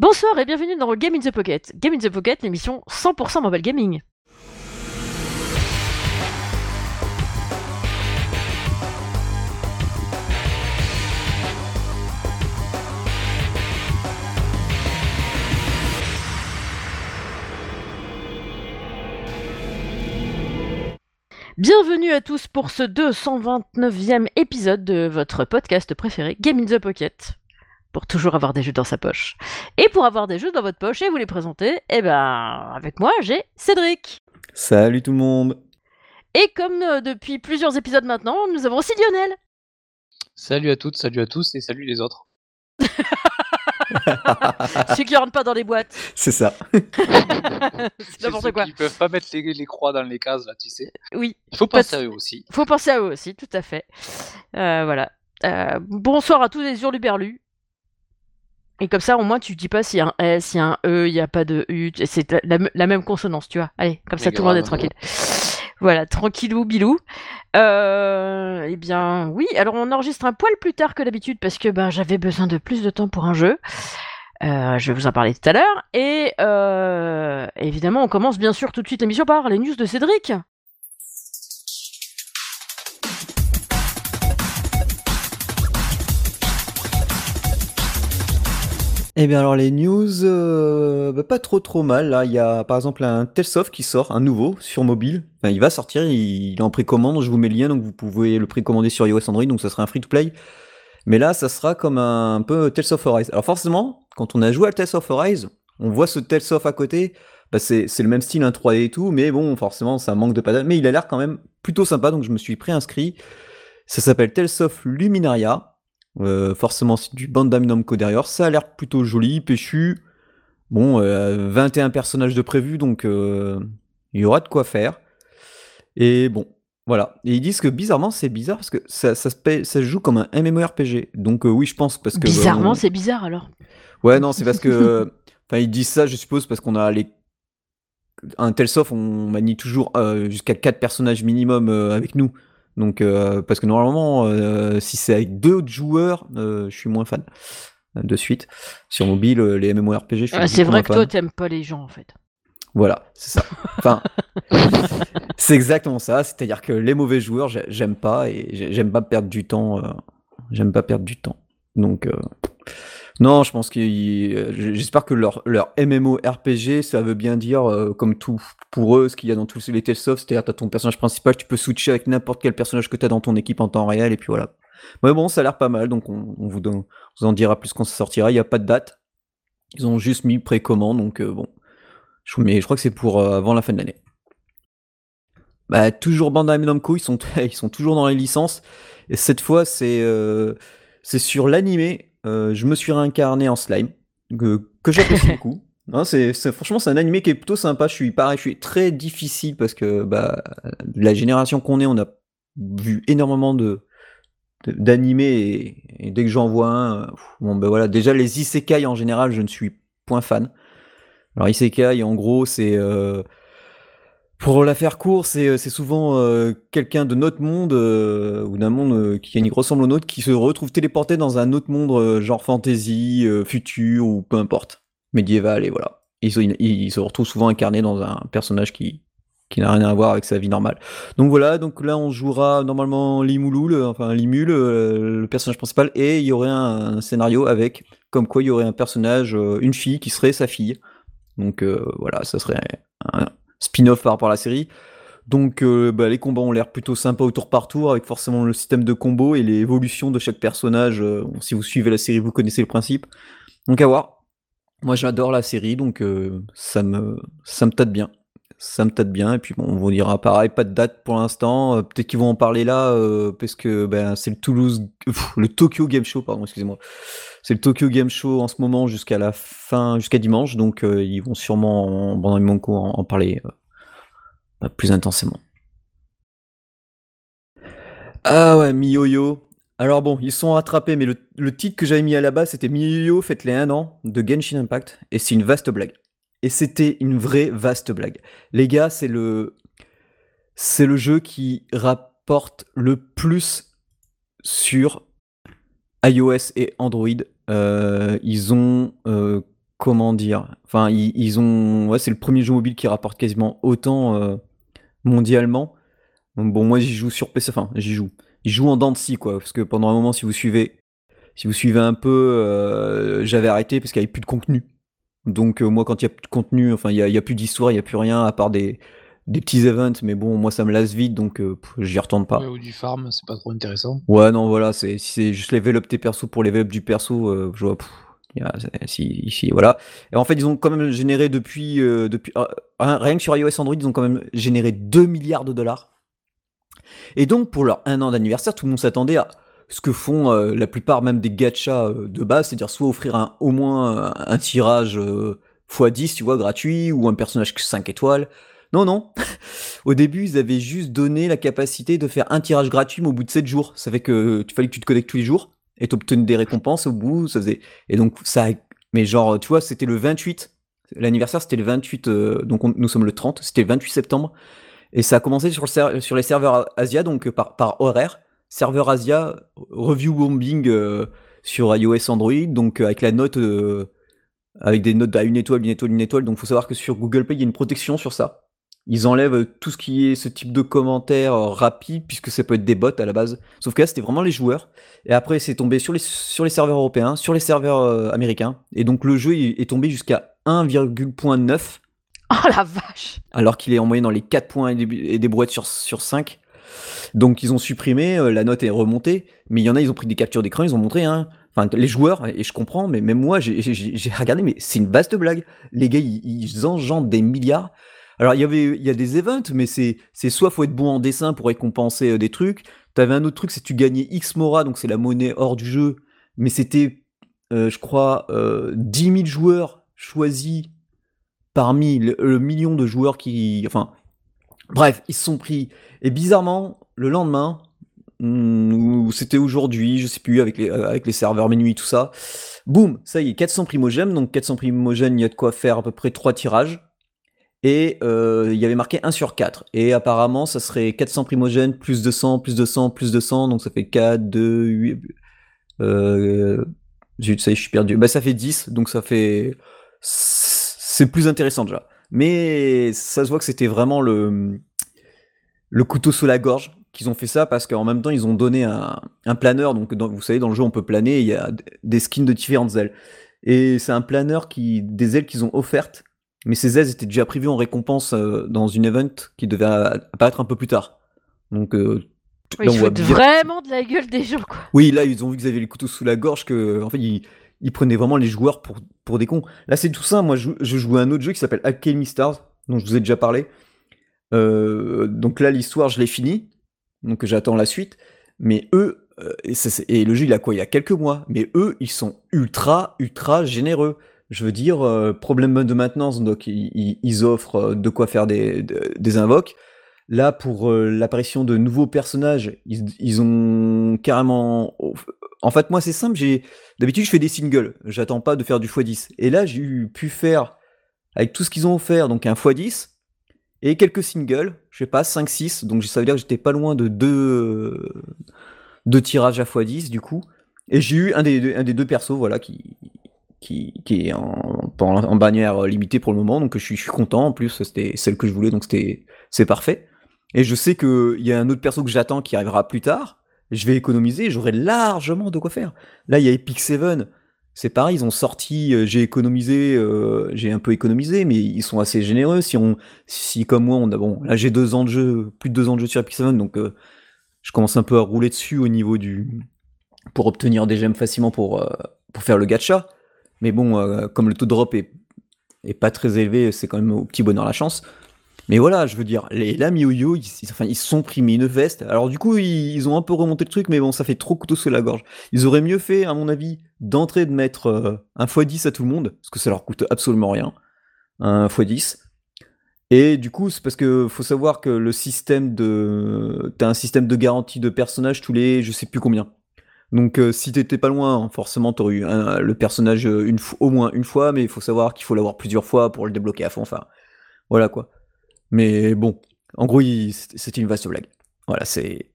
Bonsoir et bienvenue dans Game in the Pocket. Game in the Pocket, l'émission 100% mobile gaming. Bienvenue à tous pour ce 229e épisode de votre podcast préféré, Game in the Pocket. Pour toujours avoir des jeux dans sa poche. Et pour avoir des jeux dans votre poche et vous les présenter, eh ben, avec moi, j'ai Cédric. Salut tout le monde. Et comme euh, depuis plusieurs épisodes maintenant, nous avons aussi Lionel. Salut à toutes, salut à tous et salut les autres. Ceux qui rentrent pas dans les boîtes. C'est ça. C'est n'importe quoi. Qui peuvent pas mettre les, les croix dans les cases là, tu sais. Oui, Il faut penser à eux aussi. faut penser à eux aussi, tout à fait. Euh, voilà. Euh, bonsoir à tous les hurluberlus. Et comme ça, au moins, tu dis pas s'il y a un S, s'il y a un E, il n'y a pas de U. C'est la, même consonance, tu vois. Allez, comme ça, tout le monde est tranquille. Voilà, tranquillou, bilou. Euh, eh bien, oui, alors on enregistre un poil plus tard que d'habitude parce que ben, j'avais besoin de plus de temps pour un jeu. Euh, je vais vous en parler tout à l'heure. Et euh, évidemment, on commence bien sûr tout de suite l'émission par les news de Cédric. Eh bien alors les news, euh, bah, pas trop trop mal. Là, il y a par exemple un Telsoft qui sort, un nouveau sur mobile. Il va sortir, il, est en précommande. Je vous mets le lien, donc vous pouvez le précommander sur iOS Android, donc ça sera un free to play. Mais là, ça sera comme un, peu Tales of Arise. Alors forcément, quand on a joué à Tales of Arise, on voit ce Tales of à côté. Bah, c'est c'est le même style, un 3D et tout, mais bon, forcément, ça manque de patate. Mais il a l'air quand même plutôt sympa, donc je me suis préinscrit. Ça s'appelle Tales of Luminaria. Euh, forcément, c'est du Bandai Namco derrière. Ça a l'air plutôt joli, péchu. Bon, euh, 21 personnages de prévu, donc euh, il y aura de quoi faire. Et bon, voilà. Et ils disent que bizarrement, c'est bizarre parce que ça, ça, se paie- ça se joue comme un MMORPG. Donc euh, oui, je pense parce que... Bizarrement, on- c'est bizarre alors. Ouais, non, c'est parce que. Enfin, ils disent ça, je suppose, parce qu'on a les. Un tel soft, on manie toujours euh, jusqu'à 4 personnages minimum euh, avec nous. Donc, euh, parce que normalement, euh, si c'est avec deux autres joueurs, euh, je suis moins fan. De suite. Sur mobile, les MMORPG, je suis Ah, c'est vrai que toi, t'aimes pas les gens en fait. Voilà, c'est ça. Enfin, c'est exactement ça. C'est-à-dire que les mauvais joueurs, j'ai- j'aime pas et j'ai- j'aime pas perdre du temps. j'aime pas perdre du temps. Donc, euh, non, je pense que j'espère que leur, leur MMO RPG, ça veut bien dire, euh, comme tout pour eux, ce qu'il y a dans tous les Tales of, c'est-à-dire t'as ton personnage principal, tu peux switcher avec n'importe quel personnage que t'as dans ton équipe en temps réel et puis voilà. Mais bon, ça a l'air pas mal, donc on, vous, donne- on vous en dira plus quand ça sortira. Il n'y a pas de date. Ils ont juste mis précommande, donc euh, bon. Je, mais je crois que c'est pour euh, avant la fin de l'année. Bah, toujours Bandai Namco, ils sont, ils sont toujours dans les licences. Et cette fois, c'est euh, c'est sur l'animé. Euh, je me suis réincarné en slime, que, que j'apprécie beaucoup. C'est, franchement, c'est un animé qui est plutôt sympa. Je suis pareil, je suis très difficile parce que bah, la génération qu'on est, on a vu énormément de d'animés et, et dès que j'en vois un, pff, bon ben voilà. Déjà les isekai en général, je ne suis point fan. Alors isekai, en gros, c'est euh, pour la faire court, c'est euh, c'est souvent euh, quelqu'un de notre monde euh, ou d'un monde euh, qui ressemble au nôtre qui se retrouve téléporté dans un autre monde euh, genre fantasy, euh, futur ou peu importe, médiéval et voilà. Ils, se- ils se retrouvent souvent incarnés dans un personnage qui qui n'a rien à voir avec sa vie normale. Donc voilà, donc là on jouera normalement Limouloul, enfin Limul, le personnage principal, et il y aurait un, scénario avec comme quoi il y aurait un personnage, une fille qui serait sa fille. Donc voilà, ça serait un spin-off par rapport à la série. Donc euh, bah, les combats ont l'air plutôt sympas au tour par tour, avec forcément le système de combo et les évolutions de chaque personnage. euh, si vous suivez la série, vous connaissez le principe. Donc à voir. Moi j'adore la série, donc euh, ça me ça me tâte bien. Ça me tâte bien, et puis bon, on vous dira pareil, pas de date pour l'instant. euh, Peut-être qu'ils vont en parler là, euh, parce que ben, c'est le Toulouse, le Tokyo Game Show, pardon, excusez-moi. C'est le Tokyo Game Show en ce moment jusqu'à la fin, jusqu'à dimanche, donc euh, ils vont sûrement, en Bandai Namco, en, en parler euh, bah, plus intensément. Ah ouais, MiYoYo. Alors bon, ils sont rattrapés, mais le, titre que j'avais mis à la base, c'était MiYoYo, faites les 1 an de Genshin Impact, et c'est une vaste blague. Et c'était une vraie vaste blague. Les gars, c'est le jeu qui rapporte le plus sur iOS et Android. Euh, ils ont euh, comment dire Enfin, ils, ont. Ouais, c'est le premier jeu mobile qui rapporte quasiment autant euh, mondialement. bon, moi, j'y joue sur PC. Enfin, j'y joue. Ils jouent en dents de scie, quoi. Parce que pendant un moment, si vous suivez, si vous suivez un peu, j'avais arrêté parce qu'il n'y avait plus de contenu. Donc, moi, quand il n'y a plus de contenu, enfin, il n'y a, plus d'histoire, il n'y a plus rien à part des, des petits events. Mais bon, moi, ça me lasse vite, donc j'y retourne pas. ou du farm, c'est pas trop intéressant. Ouais, non, voilà. Si c'est juste level up tes persos pour level up du perso, je vois. Ici, voilà. Et en fait, ils ont quand même généré depuis, euh, depuis euh, rien que sur iOS Android, ils ont quand même généré 2 milliards de dollars. Et donc, pour leur un an d'anniversaire, tout le monde s'attendait à ce que font euh, la plupart même des gachas de base, c'est-à-dire soit offrir un, au moins un, tirage x10, tu vois, gratuit, ou un personnage 5 étoiles. Non, non. au début, ils avaient juste donné la capacité de faire un tirage gratuit, mais au bout de 7 jours. Ça fait que tu fallait que tu te connectes tous les jours et t'obtenais des récompenses au bout. Ça faisait... Et donc, ça. Mais genre, tu vois, c'était le 28. L'anniversaire, c'était le 28. Euh, donc, nous sommes le 30. C'était le 28 septembre. Et ça a commencé sur, le sur les serveurs Asia, donc euh, par, horaire. Serveur Asia, review bombing euh, sur iOS Android, donc avec la note. avec des notes à une étoile, une étoile, une étoile. Donc, il faut savoir que sur Google Play, il y a une protection sur ça ils enlèvent tout ce qui est ce type de commentaires euh, rapides, puisque ça peut être des bots à la base. Sauf que là, c'était vraiment les joueurs. Et après, c'est tombé sur les, sur les serveurs européens, sur les serveurs euh, américains. Et donc, le jeu est tombé jusqu'à 1,9. Oh la vache Alors qu'il est en moyenne dans les 4 points et des, brouettes sur, sur 5. Donc, ils ont supprimé, euh, la note est remontée. Mais il y en a, ils ont pris des captures d'écran, ils ont montré, hein. Enfin, les joueurs, et je comprends, mais même moi, j'ai regardé, mais c'est une base de blague. Les gars, ils, ils engendrent des milliards. Alors il y avait il y a des events, mais c'est c'est soit faut être bon en dessin pour récompenser euh, des trucs. T'avais un autre truc, c'est tu gagnais X Mora, donc c'est la monnaie hors du jeu, mais c'était euh, je crois euh, 10 000 joueurs choisis parmi le, million de joueurs qui, enfin bref, ils se sont pris. Et bizarrement, le lendemain, hmm, ou c'était aujourd'hui, je sais plus, avec les, avec les serveurs minuit, tout ça. Boum, ça y est, 400 primogènes. Donc 400 primogènes, il y a de quoi faire à peu près 3 tirages. Et euh, il y avait marqué 1 sur 4. Et apparemment, ça serait 400 primogènes, plus 200, plus 200, plus 200. Donc ça fait 4, 2, 8. Euh, ça y est, je suis perdu. Bah, ça fait 10. Donc ça fait. C'est plus intéressant déjà. Mais ça se voit que c'était vraiment le, le couteau sous la gorge qu'ils ont fait ça parce qu'en même temps, ils ont donné un, planeur. Donc, vous savez, dans le jeu, on peut planer. Il y a des skins de différentes ailes. Et c'est un planeur qui, des ailes qu'ils ont offertes mais ces ailes étaient déjà prévues en récompense euh, dans une event qui devait apparaître un peu plus tard. Donc, euh, ils vraiment de la gueule des gens, quoi. Oui, là, ils ont vu qu'ils avaient les couteaux sous la gorge, que, en fait, ils, prenaient vraiment les joueurs pour, pour des cons. Là, c'est tout ça. Moi, je, je jouais à un autre jeu qui s'appelle Alchemy Stars, dont je vous ai déjà parlé. Euh, donc là, l'histoire, je l'ai fini. Donc, j'attends la suite. Mais eux, et, et, le jeu, il a quoi? Il y a quelques mois. Mais eux, ils sont ultra, ultra généreux. Je veux dire, euh, problème de maintenance, donc ils, offrent euh, de quoi faire des, des invoques. Là, pour euh, l'apparition de nouveaux personnages, ils, ont carrément. En fait, moi, c'est simple. J'ai d'habitude, je fais des singles. J'attends pas de faire du x10. Et là, j'ai pu faire avec tout ce qu'ils ont offert, donc un x10 et quelques singles. Je sais pas, 5-6. Donc ça veut dire que j'étais pas loin de deux, deux tirages à x10 du coup. Et j'ai eu un des deux persos, voilà, qui, qui, est en, bannière limitée pour le moment, donc je suis, content. En plus, c'était celle que je voulais, donc c'est parfait. Et je sais qu'il y a un autre perso que j'attends qui arrivera plus tard. Je vais économiser, j'aurai largement de quoi faire. Là, il y a Epic 7, c'est pareil, ils ont sorti, euh, j'ai économisé, euh, j'ai un peu économisé, mais ils sont assez généreux. Si on, si comme moi, on a bon, là j'ai deux ans de jeu, plus de deux ans de jeu sur Epic 7, donc euh, je commence un peu à rouler dessus au niveau du, pour obtenir des gemmes facilement pour pour faire le gacha. Mais bon, euh, comme le taux de drop est, pas très élevé, c'est quand même au petit bonheur la chance. Mais voilà, je veux dire, les lames yo-yo, ils, enfin, ils sont pris une veste. Alors du coup, ils, ont un peu remonté le truc, mais bon, ça fait trop couteau sous la gorge. Ils auraient mieux fait, à mon avis, d'entrer de mettre euh, un x10 à tout le monde, parce que ça leur coûte absolument rien, un x10. Et du coup, c'est parce que faut savoir que le système de... T'as un système de garantie de personnages tous les... je sais plus combien. Donc euh, si t'étais pas loin, forcément t'aurais eu le personnage euh, une au moins une fois, mais il faut savoir qu'il faut l'avoir plusieurs fois pour le débloquer à fond. Enfin, voilà quoi. Mais bon, en gros, c'était une vaste blague. Voilà, c'est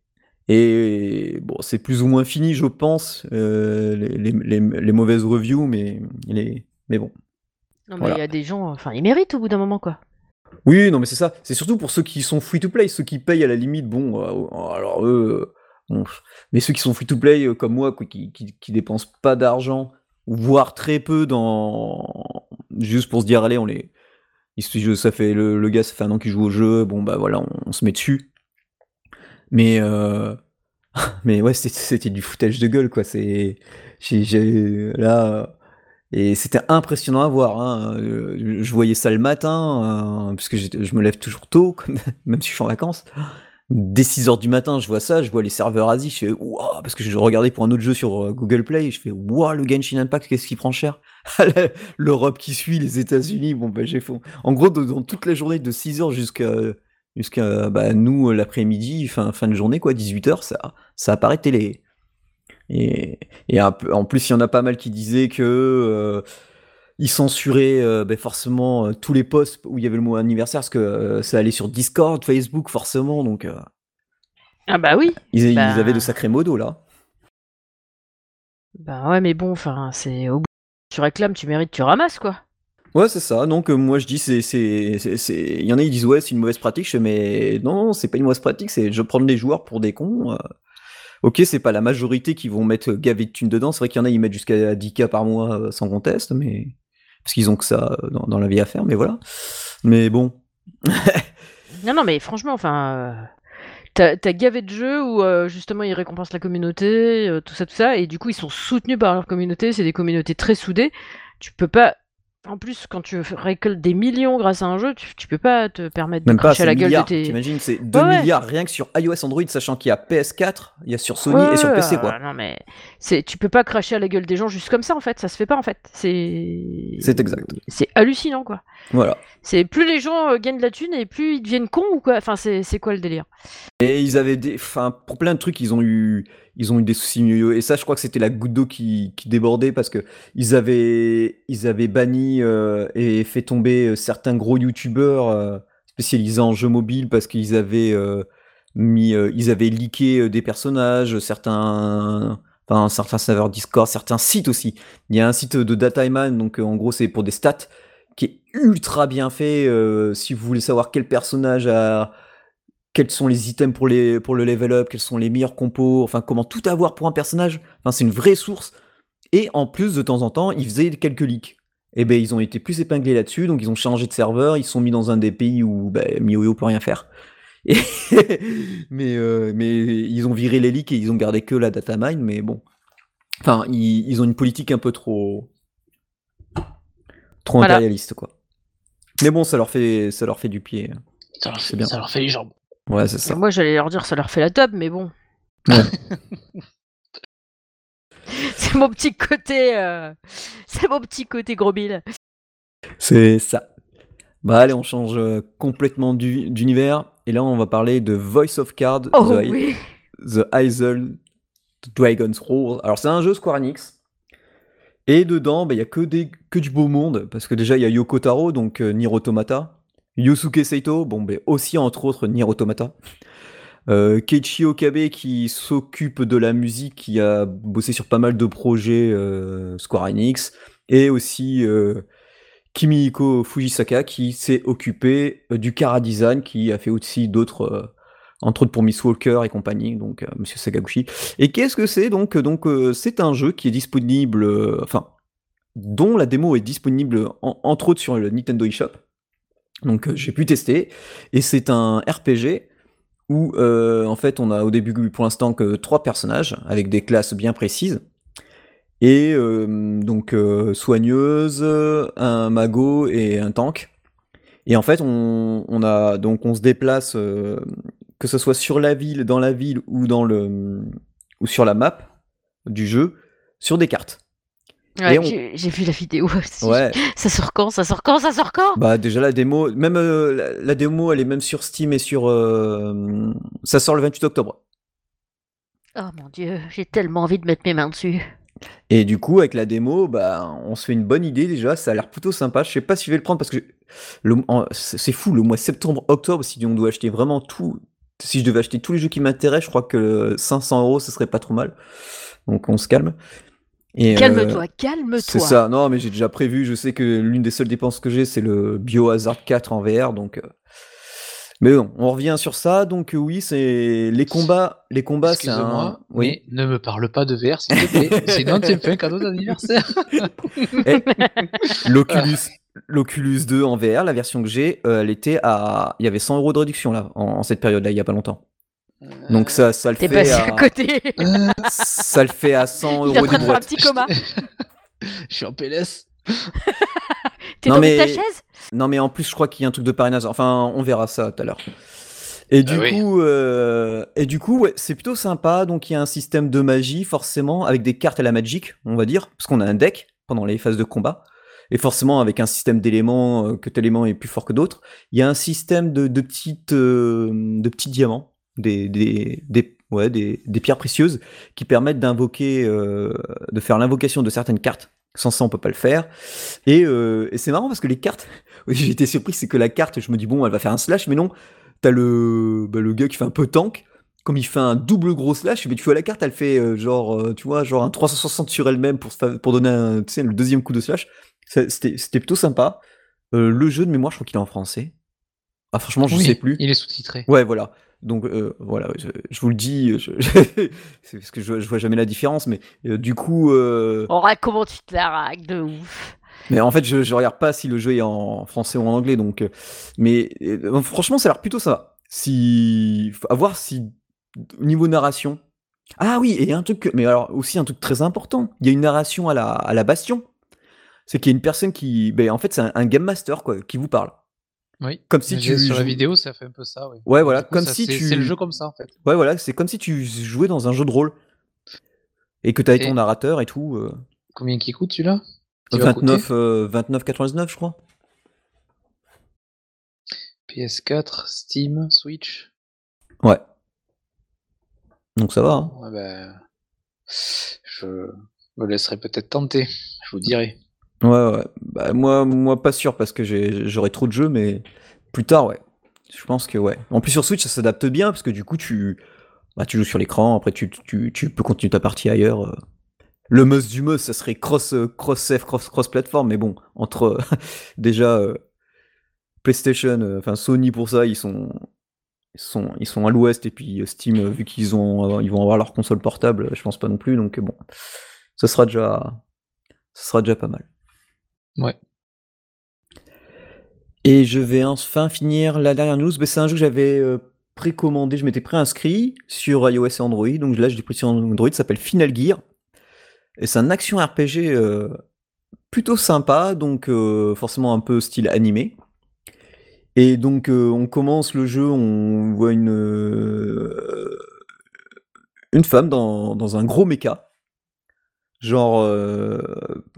et bon, c'est plus ou moins fini, je pense, euh, les, mauvaises reviews, mais les... mais bon. Non, mais il Voilà. y a des gens, enfin, ils méritent au bout d'un moment, quoi. Oui, non, mais c'est ça. C'est surtout pour ceux qui sont free to play, ceux qui payent à la limite. Bon, euh, alors eux, mais ceux qui sont free to play euh, comme moi, qui, qui, qui dépensent pas d'argent, voire très peu juste pour se dire allez, on les, ça fait le, le gars, ça fait un an qu'il joue au jeu, bon bah voilà, on, se met dessus. Mais euh, mais ouais, c'était du foutage de gueule, quoi. C'est là. Et c'était impressionnant à voir. hein. Je voyais ça le matin, euh, parce que j'étais- je me lève toujours tôt, même si je suis en vacances. Dès 6h du matin, je vois ça, je vois les serveurs Asie, je fais waouh, parce que je regardais pour un autre jeu sur euh, Google Play, je fais waouh, le Genshin Impact, qu'est-ce qui prend cher? L'Europe qui suit, les États-Unis, bon bah j'ai faux. En gros, dans, toute la journée de 6h jusqu'à jusqu'à bah, nous euh, l'après-midi, fin, fin de journée, quoi, 18h, ça, ça apparaît télé. Et, et en plus, il y en a pas mal qui disaient que euh, ils censuraient euh, ben, forcément euh, tous les posts où il y avait le mot anniversaire parce que euh, ça allait sur Discord, Facebook, forcément. Donc, Ah bah oui. ils, ils Bah. avaient de sacrés modos là. Bah ouais, mais bon, enfin, c'est au bout. Tu réclames, tu mérites, tu ramasses, quoi. Ouais, c'est ça. Donc, moi, je dis, c'est, il y en a, ils disent, ouais, c'est une mauvaise pratique. Je fais, mais non, c'est pas une mauvaise pratique, c'est je prends des joueurs pour des cons. Ok, c'est pas la majorité qui vont mettre gavé de thunes dedans. C'est vrai qu'il y en a, ils mettent jusqu'à 10K par mois sans conteste, mais. Parce qu'ils ont que ça euh, dans, la vie à faire, mais voilà. Mais bon. Non, non, mais franchement, enfin. euh, T'as gavé de jeux où euh, justement ils récompensent la communauté, tout ça, tout ça, et du coup ils sont soutenus par leur communauté, c'est des communautés très soudées. Tu peux pas. En plus, quand tu récoltes des millions grâce à un jeu, tu, tu peux pas te permettre de Même pas, cracher à la gueule milliards. de tes. T'imagines, c'est 2 Ouais, ouais. milliards rien que sur iOS Android, sachant qu'il y a PS4, il y a sur Sony Ouais, et sur PC, quoi. Non mais c'est, tu peux pas cracher à la gueule des gens juste comme ça en fait, ça se fait pas en fait. C'est. C'est exact. C'est hallucinant quoi. Voilà. C'est plus les gens euh, gagnent de la thune et plus ils deviennent cons ou quoi. Enfin c'est, c'est quoi le délire? Et ils avaient des. Enfin, pour plein de trucs, ils ont eu. Ils ont eu des soucis mieux. Et ça, je crois que c'était la goutte d'eau qui, débordait parce que ils avaient, ils avaient banni euh, et fait tomber euh, certains gros youtubeurs euh, spécialisés en jeux mobiles parce qu'ils avaient euh, mis, ils avaient leaké des personnages, certains, enfin certains serveurs Discord, certains sites aussi. Il y a un site de Dataiman, donc en gros c'est pour des stats, qui est ultra bien fait. si vous voulez savoir quel personnage a, quels sont les items pour, les, pour le level up, quels sont les meilleurs compos, enfin comment tout avoir pour un personnage. Enfin, c'est une vraie source. Et en plus, de temps en temps, ils faisaient quelques leaks. Et ben ils ont été plus épinglés là-dessus, donc ils ont changé de serveur, ils sont mis dans un des pays où ben, MiHoYo peut rien faire. Et mais, euh, mais ils ont viré les leaks et ils ont gardé que la data mine, mais bon. Enfin, ils, ils ont une politique un peu trop. trop Voilà. impérialiste, quoi. Mais bon, ça leur fait, ça leur fait du pied. Ça leur, fait, bien. ça leur fait les jambes. Ouais, c'est ça. Moi j'allais leur dire ça leur fait la top, mais bon. Ouais. c'est mon petit côté. euh, C'est mon petit côté gros bill. C'est ça. Bah allez, on change euh, complètement du- d'univers. Et là, on va parler de Voice of Card, Oh The, oui. The Isle Dragon's Roar. Alors, c'est un jeu Square Enix. Et dedans, bah, il y a que, des, que du beau monde. Parce que déjà, il y a Yoko Taro, donc euh, Nier Yusuke Saito, bon, bah, aussi entre autres Nier Automata. Euh, Okabe qui s'occupe de la musique, qui a bossé sur pas mal de projets euh, Square Enix. Et aussi euh, Kimihiko Fujisaka qui s'est occupé euh, du Kara Design, qui a fait aussi d'autres, euh, entre autres pour Miss Walker et compagnie, donc Monsieur Sakaguchi. Et qu'est-ce que c'est donc Donc c'est un jeu qui est disponible, enfin, dont la démo est disponible en- entre autres sur le Nintendo eShop. Donc euh, j'ai pu tester, et c'est un RPG où euh, en fait on a au début pour l'instant que trois personnages avec des classes bien précises. Et euh, donc soigneuse, un mago et un tank. Et en fait, on, on a donc on se déplace, que ce soit sur la ville, dans la ville ou dans le ou sur la map du jeu, sur des cartes. Ouais, on- j'ai, vu la vidéo. Ouais. Ça sort quand? Ça sort quand? Ça sort quand? Bah déjà la démo, même euh, la, la démo, elle est même sur Steam et sur, euh, ça sort le 28 octobre. Oh mon dieu, j'ai tellement envie de mettre mes mains dessus. Et du coup, avec la démo, bah, on se fait une bonne idée déjà. Ça a l'air plutôt sympa. Je sais pas si je vais le prendre parce que le- c'est fou. Le mois septembre-octobre, si on doit acheter vraiment tout, si je devais acheter tous les jeux qui m'intéressent, je crois que 500 euros, ce serait pas trop mal. Donc on se calme. Et, euh, Calme-toi, calme-toi. C'est ça, non, mais j'ai déjà prévu. Je sais que l'une des seules dépenses que j'ai, c'est le Biohazard 4 en VR. Donc, euh, mais bon, on revient sur ça. Donc, euh, oui, c'est les combats. Les combats, c'est un. Excuse-moi, Oui. mais ne me parle pas de VR, s'il te plaît. Sinon, tu me fais un cadeau d'anniversaire. L'Oculus, l'Oculus 2 en VR, la version que j'ai, euh, elle était à. Il y avait 100 euros de réduction là, en, en cette période-là, il y a pas longtemps. Donc ça, ça le T'es fait passé à, à côté. ça le fait à 100 Il est en euros du de faire un petit coma. Je suis en PLS. T'es de ta mais- chaise? Non, mais en plus, je crois qu'il y a un truc de parrainage. Enfin, on verra ça tout à l'heure. Et du Ah oui. coup, euh, et du coup, ouais, c'est plutôt sympa. Donc, il y a un système de magie, forcément, avec des cartes à la Magic, on va dire, parce qu'on a un deck pendant les phases de combat. Et forcément, avec un système d'éléments, euh, que tel élément est plus fort que d'autres, il y a un système de, de petites, euh, de petits diamants, des, des, des, ouais, des, des pierres précieuses qui permettent d'invoquer, euh, de faire l'invocation de certaines cartes. Sans ça, on peut pas le faire. Et, euh, et c'est marrant parce que les cartes, j'ai été surpris, c'est que la carte, je me dis bon, elle va faire un slash, mais non, t'as le, bah, le gars qui fait un peu tank. Comme il fait un double gros slash, mais tu vois la carte, elle fait euh, genre, euh, tu vois, genre un 360 sur elle-même pour, pour donner un, tu sais, le deuxième coup de slash. C'était c'était plutôt sympa. Euh, le jeu de mémoire, je crois qu'il est en français. Ah, franchement, je Oui, sais plus. Il est sous-titré. Ouais, voilà. Donc euh, voilà, je, je vous le dis, je- c'est parce que je, vois- je vois jamais la différence, mais euh, du coup, euh, Oh, comment tu te la raques de ouf. mais en fait, je, je regarde pas si le jeu est en français ou en anglais, donc. euh, mais euh, franchement, ça a l'air plutôt ça. Si, à voir si au niveau narration. Ah oui, et il y a un truc, que- mais alors aussi un truc très important. Il y a une narration à la, à la Bastion. C'est qu'il y a une personne qui, ben en fait, c'est un, un game master quoi, qui vous parle. Oui. Comme si tu Sur la vidéo, ça fait un peu ça. oui. Ouais, voilà, coup, comme ça, si c'est- tu- C'est le jeu comme ça, en fait. Ouais, voilà, c'est comme si tu jouais dans un jeu de rôle et que tu avais ton narrateur et tout. euh, Combien qui coûte celui-là? Qui va coûter? 29, euh, 29,99 je crois. PS4, Steam, Switch? Ouais. Donc ça va. hein. Ouais, ben, je me laisserai peut-être tenter. Je vous dirai. Ouais, ouais. Bah, moi, moi, pas sûr parce que j'aurai trop de jeux, mais plus tard, ouais. Je pense que ouais. En plus sur Switch, ça s'adapte bien parce que du coup, tu, bah, tu joues sur l'écran. Après, tu, tu, tu peux continuer ta partie ailleurs. euh. Le must du must, ça serait cross, euh, cross save, cross, cross platform, mais bon, entre déjà euh, PlayStation, enfin Sony pour ça, ils sont, ils sont, ils sont à l'ouest et puis Steam, vu qu'ils ont, ils vont avoir leur console portable, je pense pas non plus. Donc bon, ça sera déjà, sera déjà pas mal. Ouais. Et je vais enfin finir la dernière news. C'est un jeu que j'avais euh, précommandé, je m'étais préinscrit sur iOS et Android. Donc là, je l'ai pris sur Android, ça s'appelle Final Gear. Et c'est un action RPG euh, plutôt sympa, donc euh, forcément un peu style animé. Et donc on commence le jeu, on voit une, une femme dans, dans un gros méca. Genre, euh,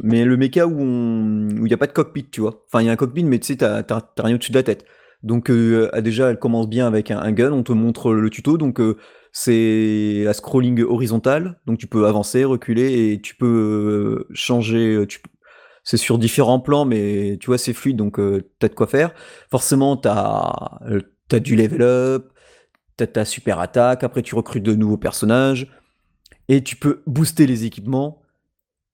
mais le méca où on- où il n'y a pas de cockpit, tu vois. Enfin, il y a un cockpit, mais tu sais, t'as t'as- rien au-dessus de la tête. Donc, euh, déjà, elle commence bien avec un, un gun, on te montre le tuto. Donc, euh, c'est à scrolling horizontal. Donc, tu peux avancer, reculer et tu peux changer. C'est sur différents plans, mais tu vois, c'est fluide, donc t'as de quoi faire. Forcément, t'as t'as du level up, t'as ta super attaque, après tu recrutes de nouveaux personnages, et tu peux booster les équipements.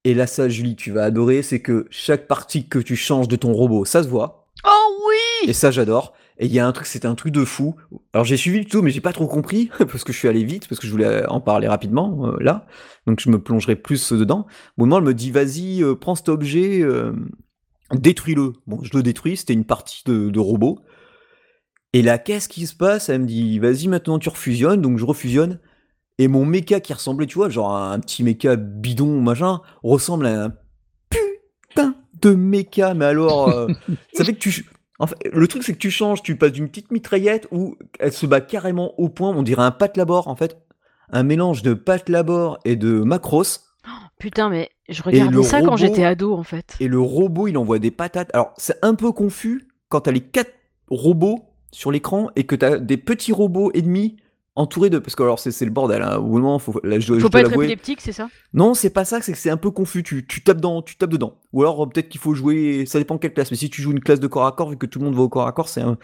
Et là, ça, Julie, tu vas adorer, c'est que chaque partie que tu changes de ton robot, ça se voit. Oh oui Et ça, j'adore. Et il y a un truc, c'était un truc de fou. Alors j'ai suivi le tout, mais j'ai pas trop compris parce que je suis allé vite, parce que je voulais en parler rapidement euh, là. Donc je me plongerai plus dedans. Au moment, elle me dit, vas-y, euh, prends cet objet, euh, détruis-le. Bon, je le détruis. C'était une partie de, de robot. Et là, qu'est-ce qui se passe? Elle me dit, vas-y, maintenant tu refusionnes. Donc je refusionne. Et mon méca qui ressemblait, tu vois, genre un petit méca bidon, machin, ressemble à un putain de méca. Mais alors, euh, ça fait que tu. En fait, le truc, c'est que tu changes, tu passes d'une petite mitraillette où elle se bat carrément au point, on dirait un pat labor en fait, un mélange de pat labor et de macros. Putain, mais je regardais ça quand j'étais ado en fait. Et le robot, il envoie des patates. Alors, c'est un peu confus quand t'as les quatre robots sur l'écran et que t'as des petits robots ennemis entourés de. Parce que alors, c'est le bordel. Hein. Au moment, faut, là, je, Faut pas être épileptique, c'est ça? Non, c'est pas ça, c'est que c'est un peu confus. Tu, tu tapes dans, tu tapes dedans. Ou alors peut-être qu'il faut jouer. Ça dépend quelle classe. Mais si tu joues une classe de corps à corps, vu que tout le monde va au corps à corps, c'est un.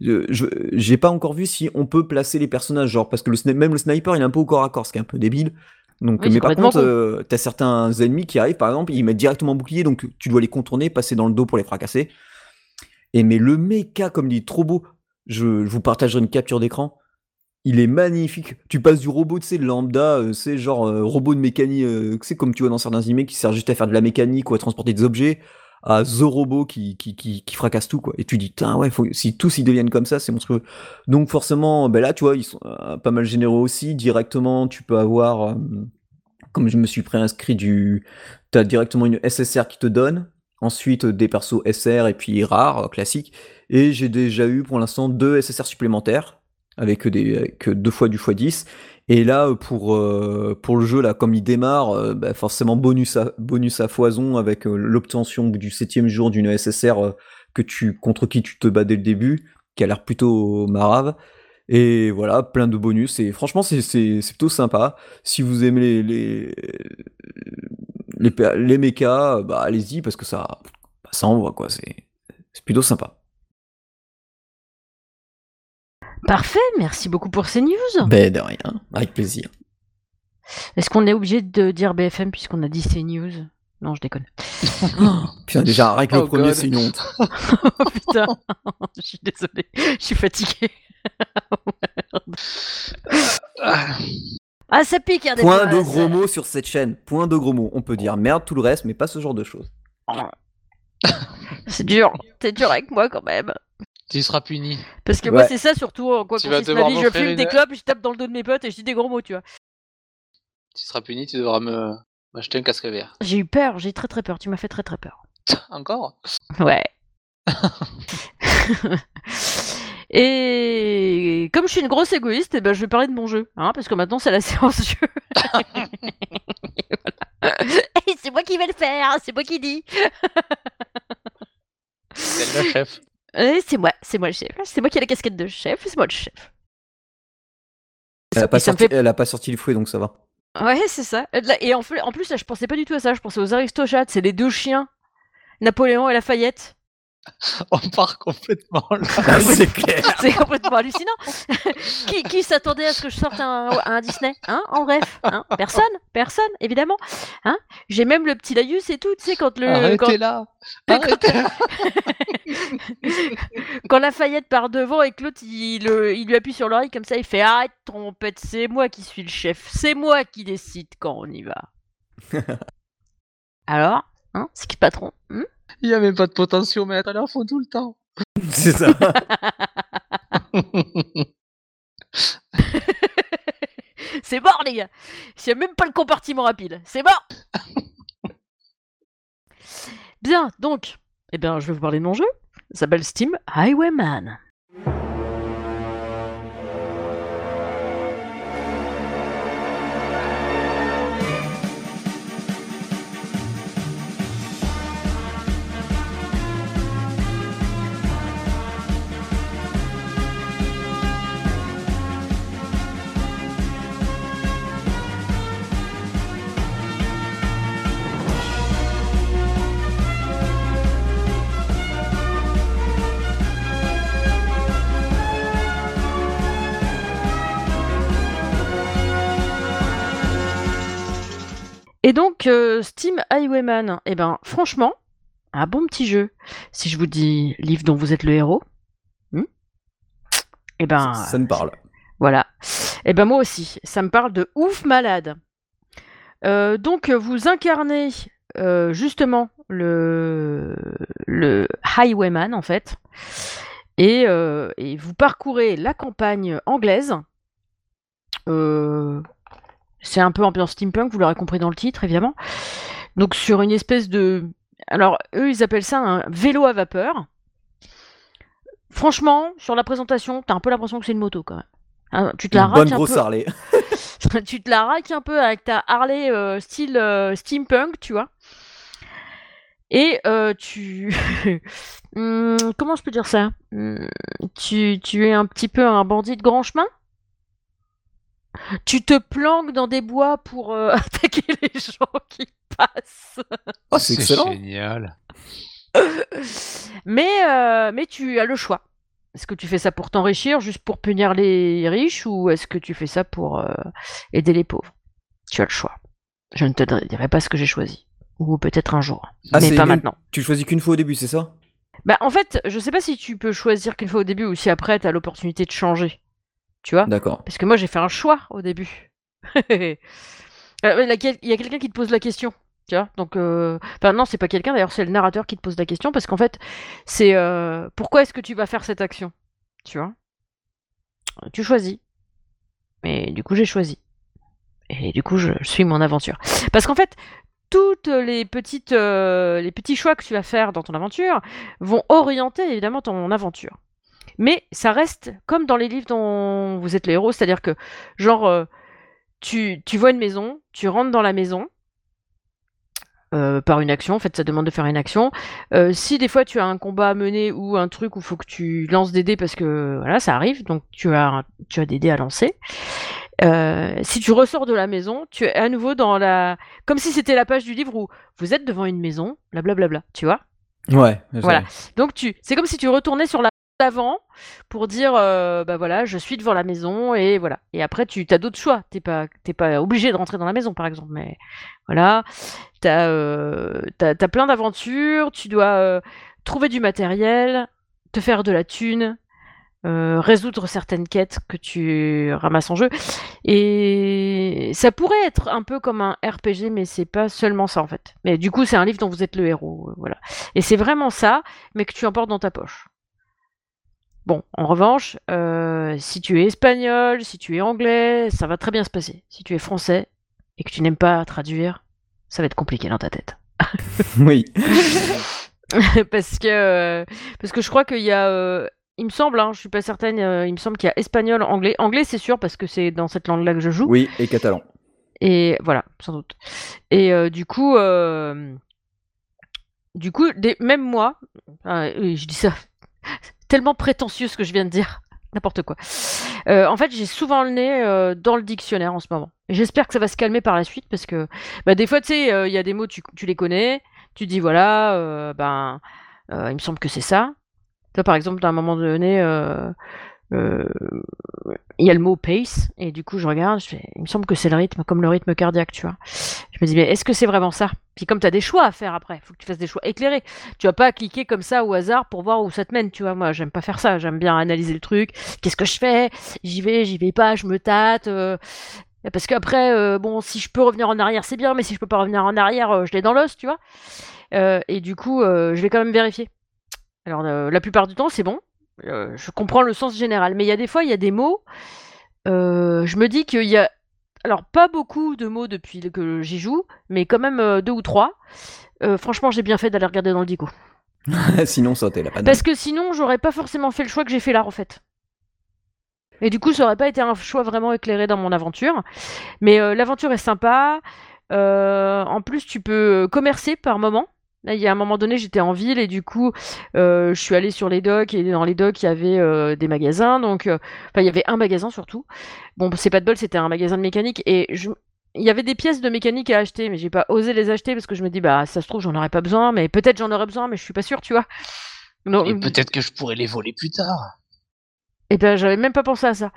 je- J'ai pas encore vu si on peut placer les personnages, genre parce que le même le sniper, il est un peu au corps à corps, ce qui est un peu débile. Donc, Oui, mais par contre, euh, t'as certains ennemis qui arrivent, par exemple, ils mettent directement bouclier, donc tu dois les contourner, passer dans le dos pour les fracasser. Et mais le mecha, comme il est trop beau, je, je vous partagerai une capture d'écran. Il est magnifique. Tu passes du robot, tu sais, lambda, euh, c'est genre euh, robot de mécanique, euh, sais, comme tu vois dans certains animés qui sert juste à faire de la mécanique ou à transporter des objets, à The Robot qui, qui, qui, qui fracasse tout, quoi. Et tu dis, putain, ouais, faut, si tous ils deviennent comme ça, c'est monstrueux. Donc forcément, ben là, tu vois, ils sont euh, pas mal généreux aussi. Directement, tu peux avoir, euh, comme je me suis préinscrit du, t'as directement une SSR qui te donne. Ensuite, des persos SR et puis rares, euh, classiques. Et j'ai déjà eu pour l'instant deux SSR supplémentaires avec des avec deux fois du x10. Et là, pour, euh, pour le jeu, là, comme il démarre, euh, bah, forcément bonus à, bonus à foison avec euh, l'obtention du septième jour d'une SSR euh, que tu, contre qui tu te bats dès le début, qui a l'air plutôt marave. Et voilà, plein de bonus. Et franchement, c'est plutôt sympa. Si vous aimez les, les, les, les mechas, bah allez-y, parce que ça, bah, ça envoie, quoi. C'est plutôt sympa. Parfait, merci beaucoup pour ces news. Ben de rien, avec plaisir. Est-ce qu'on est obligé de dire BFM puisqu'on a dit ces news? Non, je déconne. Putain, déjà, avec le Oh premier, c'est une honte. Oh putain, je suis désolée, je suis fatiguée. Ah, ça pique, hein, des Point de gros mots sur cette chaîne. Point de gros mots. On peut dire merde tout le reste, mais pas ce genre de choses. C'est dur, c'est dur avec moi quand même. Tu seras puni. Parce que moi, c'est ça surtout, en quoi Tu vas consiste ma vie. Je fume des clopes, je tape dans le dos de mes potes et je dis des gros mots, tu vois. Tu seras puni, tu devras me m'acheter un casque vert. J'ai eu peur, j'ai très très peur, tu m'as fait très très peur. Encore? Ouais. et comme je suis une grosse égoïste, eh ben, je vais parler de mon jeu, hein, parce que maintenant c'est la séance jeu. Voilà. C'est moi qui vais le faire, c'est moi qui dis. C'est le chef. Et c'est moi, c'est moi le chef. C'est moi qui ai la casquette de chef, c'est moi le chef. Elle a, pas sorti, fait- elle a pas sorti le fouet, donc ça va. Ouais, c'est ça. Et en, fait- en plus, là, je pensais pas du tout à ça. Je pensais aux Aristochats, c'est les deux chiens, Napoléon et Lafayette. On part complètement là. c'est clair. C'est complètement hallucinant. qui qui s'attendait à ce que je sorte un, un Disney hein, En bref, hein? Personne, personne, évidemment. Hein? J'ai même le petit laïus et tout, tu sais, quand le quand, Arrêtez là quand- Arrêtez quand Lafayette part devant et que l'autre il, lui appuie sur l'oreille comme ça, il fait arrête trompette, c'est moi qui suis le chef, c'est moi qui décide quand on y va. Alors, hein, c'est qui le patron hein? Il n'y a même pas de potentiomètre, alors faut tout le temps. C'est ça. C'est mort, les gars C'est même pas le compartiment rapide. C'est mort Bien, donc, eh bien, je vais vous parler de mon jeu. Ça s'appelle Steam Highwayman. Et donc, euh, Steam Highwayman, eh ben, franchement, un bon petit jeu. Si je vous dis livre dont vous êtes le héros, hmm eh ben, ça, ça me parle. Voilà. Et ben moi aussi, ça me parle de ouf malade. Euh, donc vous incarnez euh, justement le, le Highwayman en fait, et, et vous parcourez la campagne anglaise. Euh, c'est un peu ambiance steampunk, vous l'aurez compris dans le titre évidemment. Donc sur une espèce de, alors eux ils appellent ça un vélo à vapeur. Franchement, sur la présentation, t'as un peu l'impression que c'est une moto quand même. Hein, tu te la Une bonne raques un grosse peu. Harley. tu te la raques un peu avec ta Harley euh, style euh, steampunk, tu vois. Et euh, tu. Hum, comment je peux dire ça? Hum, tu, tu es un petit peu un bandit de grand chemin? Tu te planques dans des bois pour euh, attaquer les gens qui passent. Oh, c'est excellent. génial. Mais, euh, mais tu as le choix. Est-ce que tu fais ça pour t'enrichir, juste pour punir les riches, ou est-ce que tu fais ça pour euh, aider les pauvres? Tu as le choix. Je ne te dirai pas ce que j'ai choisi. Ou peut-être un jour. Ah, mais pas une- maintenant. Tu choisis qu'une fois au début, c'est ça? Bah, en fait, je sais pas si tu peux choisir qu'une fois au début ou si après tu as l'opportunité de changer. Tu vois? D'accord. Parce que moi, j'ai fait un choix au début. Euh, Il y a quelqu'un qui te pose la question. Tu vois? Donc, euh... enfin, non, c'est pas quelqu'un, d'ailleurs, c'est le narrateur qui te pose la question parce qu'en fait, c'est euh, pourquoi est-ce que tu vas faire cette action Tu vois? Tu choisis. Et du coup, j'ai choisi. Et du coup, je, je suis mon aventure. Parce qu'en fait, toutes les petites, euh, les petits choix que tu vas faire dans ton aventure vont orienter évidemment ton aventure. Mais ça reste comme dans les livres dont vous êtes les héros, c'est-à-dire que, genre, euh, tu, tu vois une maison, tu rentres dans la maison euh, par une action, en fait, ça demande de faire une action. Euh, si des fois tu as un combat à mener ou un truc où il faut que tu lances des dés parce que voilà, ça arrive, donc tu as, tu as des dés à lancer. Euh, si tu ressors de la maison, tu es à nouveau dans la. Comme si c'était la page du livre où vous êtes devant une maison, blablabla, tu vois Ouais. Voilà. Donc tu, c'est comme si tu retournais sur la d'avant pour dire, euh, bah voilà, je suis devant la maison et voilà. Et après, tu as d'autres choix. T'es pas, t'es pas obligé de rentrer dans la maison, par exemple. Mais voilà, t'as, euh, t'as plein d'aventures. Tu dois euh, trouver du matériel, te faire de la thune. euh, résoudre certaines quêtes que tu ramasses en jeu et ça pourrait être un peu comme un RPG mais c'est pas seulement ça en fait mais du coup c'est un livre dont vous êtes le héros voilà et c'est vraiment ça, mais que tu emportes dans ta poche. Bon, en revanche, euh, si tu es espagnol, si tu es anglais, ça va très bien se passer. Si tu es français et que tu n'aimes pas traduire, ça va être compliqué dans ta tête. Oui. parce que euh, parce que je crois qu'il y a, euh, il me semble, hein, je suis pas certaine, euh, il me semble qu'il y a espagnol, anglais, anglais c'est sûr parce que c'est dans cette langue-là que je joue. Oui, et catalan. Et voilà, sans doute. Et du coup, du coup, des- même moi, je dis ça tellement prétentieux ce que je viens de dire, n'importe quoi. Euh, en fait, j'ai souvent le nez euh, dans le dictionnaire en ce moment. J'espère que ça va se calmer par la suite parce que bah, des fois, tu sais, euh, il y a des mots, tu, tu les connais, tu dis voilà, ben, il me semble que c'est ça. Toi, par exemple, à un moment donné, il y a le mot pace, et du coup, je regarde, je fais, il me semble que c'est le rythme, comme le rythme cardiaque, tu vois. Je me dis, mais est-ce que c'est vraiment ça? Puis comme tu as des choix à faire après, faut que tu fasses des choix éclairés. Tu vas pas cliquer comme ça au hasard pour voir où ça te mène, tu vois. Moi, j'aime pas faire ça, j'aime bien analyser le truc. Qu'est-ce que je fais? J'y vais, j'y vais pas, je me tâte. euh, Parce qu'après, euh, bon, si je peux revenir en arrière, c'est bien, mais si je peux pas revenir en arrière, euh, je l'ai dans l'os, tu vois. Euh, et du coup, euh, je vais quand même vérifier. Alors, euh, la plupart du temps, c'est bon. Euh, je comprends le sens général. Mais il y a des fois, il y a des mots. euh, je me dis qu'il y a. Alors, pas beaucoup de mots depuis que j'y joue, mais quand même euh, deux ou trois. Franchement, j'ai bien fait d'aller regarder dans le dico. Sinon, ça t'es la panne. Parce que sinon, j'aurais pas forcément fait le choix que j'ai fait là, en fait. Et du coup, ça aurait pas été un choix vraiment éclairé dans mon aventure. Mais l'aventure est sympa. En plus, tu peux commercer par moment. Là, il y a un moment donné, j'étais en ville et du coup, euh, je suis allée sur les docks et dans les docks, il y avait euh, des magasins. Donc, euh, enfin, il y avait un magasin surtout. Bon, c'est pas de bol, c'était un magasin de mécanique et je... il y avait des pièces de mécanique à acheter, mais j'ai pas osé les acheter parce que je me dis, bah, ça se trouve, j'en aurais pas besoin, mais peut-être j'en aurais besoin, mais je suis pas sûre, tu vois. Donc, Et peut-être que je pourrais les voler plus tard. et ben, j'avais même pas pensé à ça.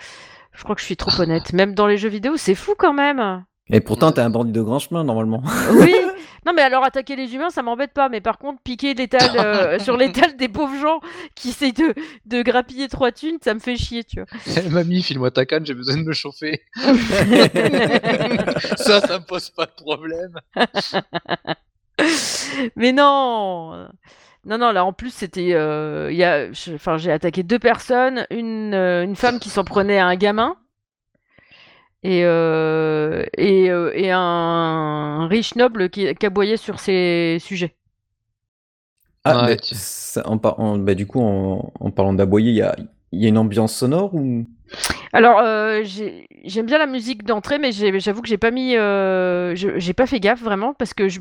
Je crois que je suis trop honnête. Même dans les jeux vidéo, c'est fou quand même. Et pourtant, t'es un bandit de grand chemin, normalement. Oui. Non, mais alors attaquer les humains, ça m'embête pas. Mais par contre, piquer l'étal euh, sur l'étal des pauvres gens qui essayent de, de grappiller trois thunes, ça me fait chier, tu vois. Mamie, file-moi ta canne, j'ai besoin de me chauffer. ça, ça me pose pas de problème. mais non. Non, non, là en plus c'était. euh, il y a, je- enfin, j'ai attaqué deux personnes, une, euh, une femme qui s'en prenait à un gamin et, euh, et, euh, et un riche noble qui, qui aboyait sur ses sujets. Ah, Ouais, mais tu- ça- en par- en- bah, du coup, en, en parlant d'aboyer, il y a, il y a une ambiance sonore ou? Alors, euh, j'ai- j'aime bien la musique d'entrée, mais j'avoue que j'ai pas mis, euh, je- j'ai pas fait gaffe vraiment parce que je,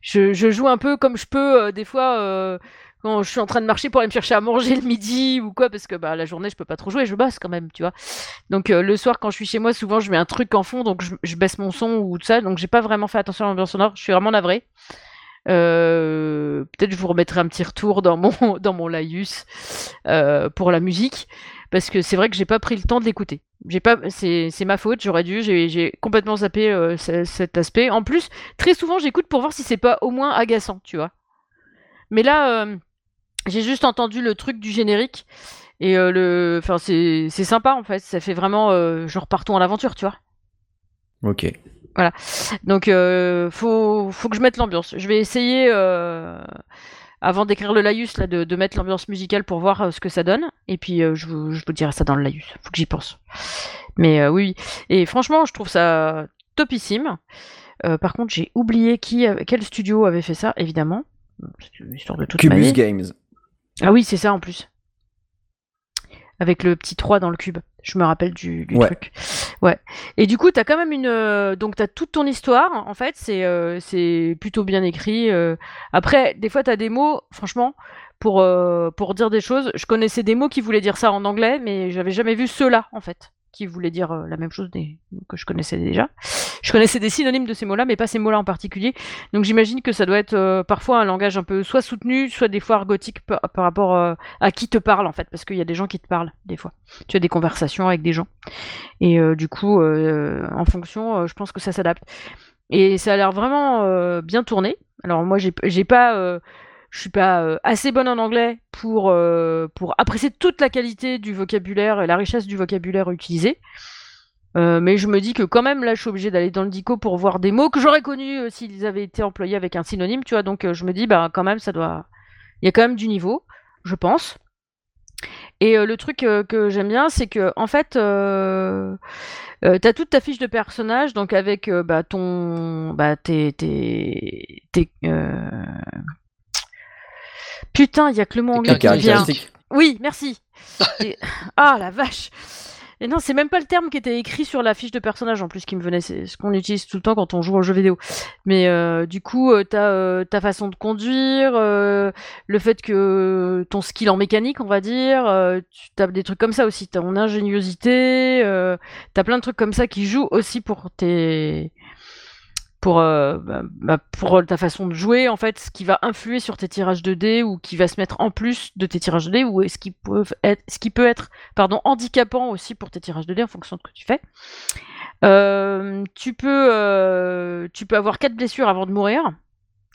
je, je joue un peu comme je peux euh, des fois euh, quand je suis en train de marcher pour aller me chercher à manger le midi ou quoi, parce que bah, la journée je peux pas trop jouer, je bosse quand même, tu vois. Donc euh, le soir quand je suis chez moi, souvent je mets un truc en fond, donc je, baisse mon son ou tout ça, donc j'ai pas vraiment fait attention à l'ambiance sonore. Je suis vraiment navrée. Euh, Peut-être je vous remettrai un petit retour dans mon dans mon laïus euh, pour la musique parce que c'est vrai que j'ai pas pris le temps de l'écouter. C'est, ma faute, j'aurais dû, j'ai, complètement zappé euh, ce- cet aspect. En plus, très souvent, j'écoute pour voir si c'est pas au moins agaçant, tu vois. Mais là, j'ai juste entendu le truc du générique et euh, le, enfin, c'est, sympa en fait. Ça fait vraiment euh, genre partons à l'aventure, tu vois. Ok. Donc, euh, faut, faut que je mette l'ambiance. Je vais essayer, euh, avant d'écrire le laïus, là, de, de mettre l'ambiance musicale pour voir euh, ce que ça donne. Et puis, je, vous, je vous dirai ça dans le laïus. Faut que j'y pense. Mais oui, oui. Et franchement, je trouve ça topissime. Par contre, j'ai oublié qui, quel studio avait fait ça, évidemment. Histoire de toute Cubus. Games. Ah oui, c'est ça en plus. Avec le petit 3 dans le cube. Je me rappelle du, du Ouais. truc. Ouais. Et du coup, t'as quand même une. euh, donc, t'as toute ton histoire. En fait, c'est euh, c'est plutôt bien écrit. euh. Après, des fois, t'as des mots, franchement, pour, pour dire des choses. Je connaissais des mots qui voulaient dire ça en anglais, mais j'avais jamais vu ceux-là, en fait, qui voulaient dire euh, la même chose que je connaissais déjà. Je connaissais des synonymes de ces mots-là, mais pas ces mots-là en particulier. Donc, j'imagine que ça doit être euh, parfois un langage un peu soit soutenu, soit des fois argotique par, rapport euh, à qui te parle, en fait, parce qu'il y a des gens qui te parlent, des fois. Tu as des conversations avec des gens. Et du coup, en fonction, je pense que ça s'adapte. Et ça a l'air vraiment bien tourné. Alors moi, j'ai pas, je suis pas euh, assez bonne en anglais pour euh, pour apprécier toute la qualité du vocabulaire et la richesse du vocabulaire utilisé. Euh, mais je me dis que quand même là, je suis obligée d'aller dans le dico pour voir des mots que j'aurais connus s'ils avaient été employés avec un synonyme, tu vois. Donc je me dis, bah quand même, ça doit, il y a quand même du niveau, je pense. Et le truc que j'aime bien, c'est que en fait, t'as toute ta fiche de personnage, donc avec bah, ton, bah, tes, tes, tes, putain, il y a que le mot anglais qui vient. Oui, merci. Et- Ah la vache. Et non, c'est même pas le terme qui était écrit sur la fiche de personnage en plus qui me venait. C'est ce qu'on utilise tout le temps quand on joue aux jeux vidéo. Mais euh, du coup, euh, t'as euh, ta façon de conduire, le fait que ton skill en mécanique, on va dire, tu as des trucs comme ça aussi. T'as ton ingéniosité, t'as plein de trucs comme ça qui jouent aussi pour tes pour, euh, bah, bah, pour ta façon de jouer, en fait, ce qui va influer sur tes tirages de dés ou qui va se mettre en plus de tes tirages de dés ou ce qui peut être, ce qui peut être pardon, handicapant aussi pour tes tirages de dés en fonction de ce que tu fais. Euh, tu, peux, euh, tu peux avoir 4 blessures avant de mourir,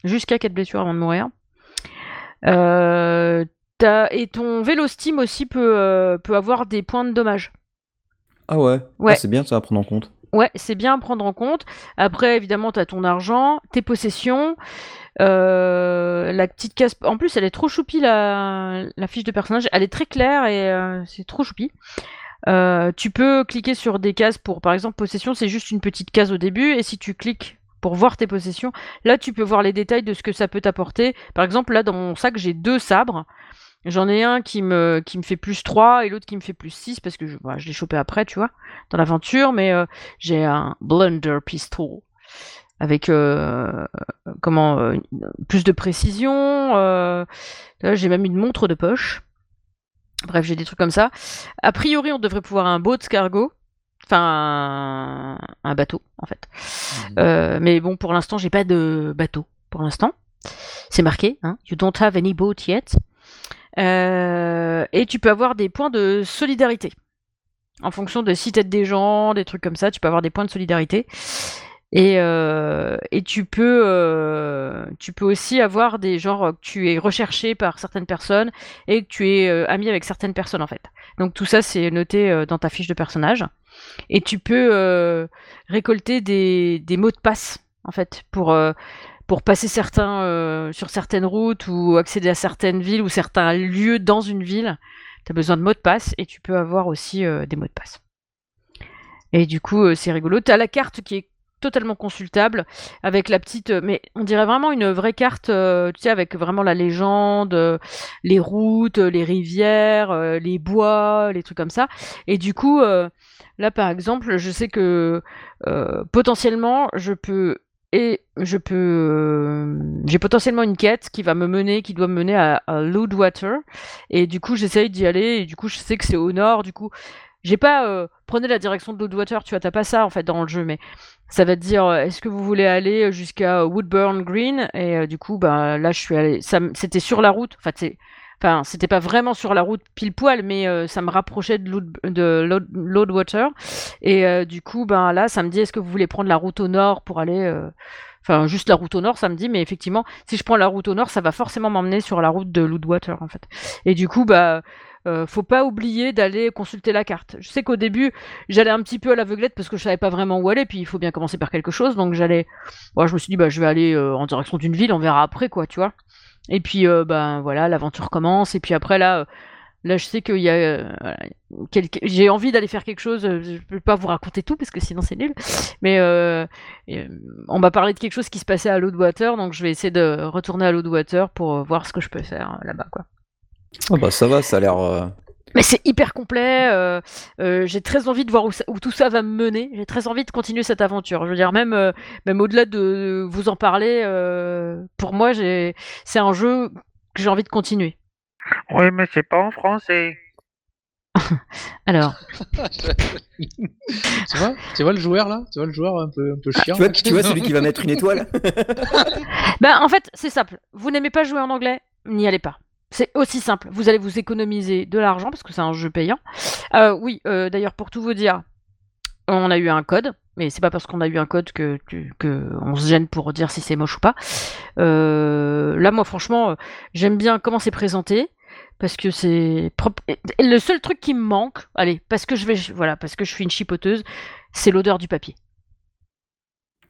jusqu'à 4 blessures avant de mourir. Euh, et ton Vélostime aussi peut, euh, peut avoir des points de dommage. Ah ouais? Ouais. Ah, c'est bien ça à prendre en compte. Ouais, c'est bien à prendre en compte. Après, évidemment, tu as ton argent, tes possessions, euh, la petite case. En plus, elle est trop choupie, la, la fiche de personnage. Elle est très claire et euh, c'est trop choupi. Euh, tu peux cliquer sur des cases pour, par exemple, possession, c'est juste une petite case au début. Et si tu cliques pour voir tes possessions, là, tu peux voir les détails de ce que ça peut t'apporter. Par exemple, là, dans mon sac, j'ai deux sabres. J'en ai un qui me, qui me fait plus 3 et l'autre qui me fait plus 6 parce que je, l'ai chopé après, tu vois, dans l'aventure. Mais euh, j'ai un Blunder Pistol avec euh, comment euh, plus de précision. j'ai même une montre de poche. Bref, j'ai des trucs comme ça. A priori, on devrait pouvoir un boat cargo. Enfin, un, un bateau, en fait. Euh, mais bon, pour l'instant, j'ai pas de bateau. Pour l'instant, c'est marqué. Hein, you don't have any boat yet. Euh, et tu peux avoir des points de solidarité. En fonction de si t'aides des gens, des trucs comme ça, tu peux avoir des points de solidarité. Et, euh, et tu peux euh, tu peux aussi avoir des genres que tu es recherché par certaines personnes et que tu es ami avec certaines personnes en fait. Donc tout ça c'est noté dans ta fiche de personnage. Et tu peux récolter des, des mots de passe en fait pour pour passer certains euh, sur certaines routes ou accéder à certaines villes ou certains lieux dans une ville. Tu as besoin de mots de passe et tu peux avoir aussi euh, des mots de passe. Et du coup, euh, c'est rigolo. Tu as la carte qui est totalement consultable avec la petite mais on dirait vraiment une vraie carte tu sais avec vraiment la légende les routes les rivières les bois les trucs comme ça et du coup là par exemple je sais que potentiellement je peux et je peux euh, j'ai potentiellement une quête qui va me mener qui doit me mener à, à Loudwater. Et du coup j'essaye d'y aller. Et du coup je sais que c'est au nord. Du coup j'ai pas euh, prenez la direction de Loudwater. Tu vois t'as pas ça en fait dans le jeu. Mais ça va te dire euh, est-ce que vous voulez aller jusqu'à Woodburn Green? Et du coup bah là je suis allé c'était sur la route. En fait c'est Enfin, c'était pas vraiment sur la route pile poil, mais euh, ça me rapprochait de, Load, de Loadwater. Et euh, du coup, ben là, ça me dit est-ce que vous voulez prendre la route au nord pour aller. euh, Enfin, juste la route au nord, ça me dit, mais effectivement, si je prends la route au nord, ça va forcément m'emmener sur la route de Loadwater, en fait. Et du coup, bah. faut pas oublier d'aller consulter la carte. Je sais qu'au début, j'allais un petit peu à l'aveuglette parce que je savais pas vraiment où aller, puis il faut bien commencer par quelque chose, donc j'allais. Moi, je me suis dit, bah, je vais aller en direction d'une ville, on verra après, quoi, tu vois. Et puis, euh, ben voilà, l'aventure commence. Et puis après, là, euh, là je sais qu'il y a. euh, J'ai envie d'aller faire quelque chose. euh, Je peux pas vous raconter tout parce que sinon c'est nul. Mais on m'a parlé de quelque chose qui se passait à Loadwater. Donc je vais essayer de retourner à Loadwater pour voir ce que je peux faire là-bas, quoi. Ah bah ça va, ça a l'air. Mais c'est hyper complet. euh, euh, j'ai très envie de voir où, ça- où tout ça va me mener. J'ai très envie de continuer cette aventure. Je veux dire, même, euh, même au-delà de vous en parler, euh, pour moi, j'ai, c'est un jeu que j'ai envie de continuer. Oui, mais c'est pas en français. Alors, tu vois Tu vois le joueur là? Tu vois le joueur un peu, un peu chiant Tu vois, tu celui qui va mettre une étoile ben, en fait, c'est simple. Vous n'aimez pas jouer en anglais, n'y allez pas. C'est aussi simple. Vous allez vous économiser de l'argent parce que c'est un jeu payant. Euh, oui, euh, d'ailleurs, pour tout vous dire, on a eu un code, mais c'est pas parce qu'on a eu un code que, que, on se gêne pour dire si c'est moche ou pas. Euh, là, moi, franchement, j'aime bien comment c'est présenté parce que c'est propre. Le seul truc qui me manque, allez, parce que je vais, voilà, parce que je suis une chipoteuse, c'est l'odeur du papier.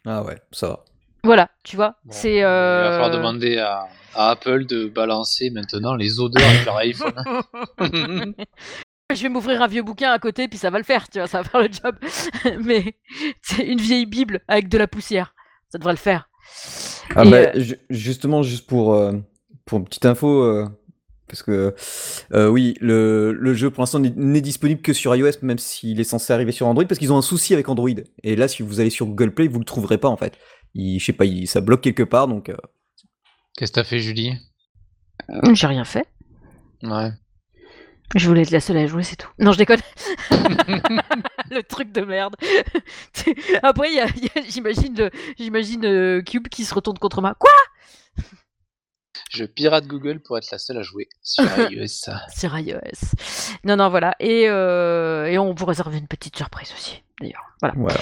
Ah ouais, ça va. Voilà, tu vois, Bon, c'est. Il va euh, falloir demander à, à Apple de balancer maintenant les odeurs avec leur iPhone. Je vais m'ouvrir un vieux bouquin à côté, puis ça va le faire, tu vois, ça va faire le job. Mais c'est une vieille Bible avec de la poussière. Ça devrait le faire. Ah Et, bah, euh, ju- justement, juste pour, euh, pour une petite info, euh, parce que euh, oui, le, le jeu pour l'instant n'est- n'est disponible que sur iOS, même s'il est censé arriver sur Android, parce qu'ils ont un souci avec Android. Et là, si vous allez sur Google Play, vous le trouverez pas en fait. Il, je sais pas, il- ça bloque quelque part, donc euh, Qu'est-ce que t'as fait, Julie? J'ai rien fait. Ouais. Je voulais être la seule à jouer, c'est tout. Non, je déconne. le truc de merde. Après, il y a- il y a- j'imagine le- j'imagine euh, Cube qui se retourne contre moi. Quoi? Je pirate Google pour être la seule à jouer sur iOS. Sur iOS. Non, non, voilà. Et, euh, et on vous réserve une petite surprise aussi, d'ailleurs. Voilà. voilà.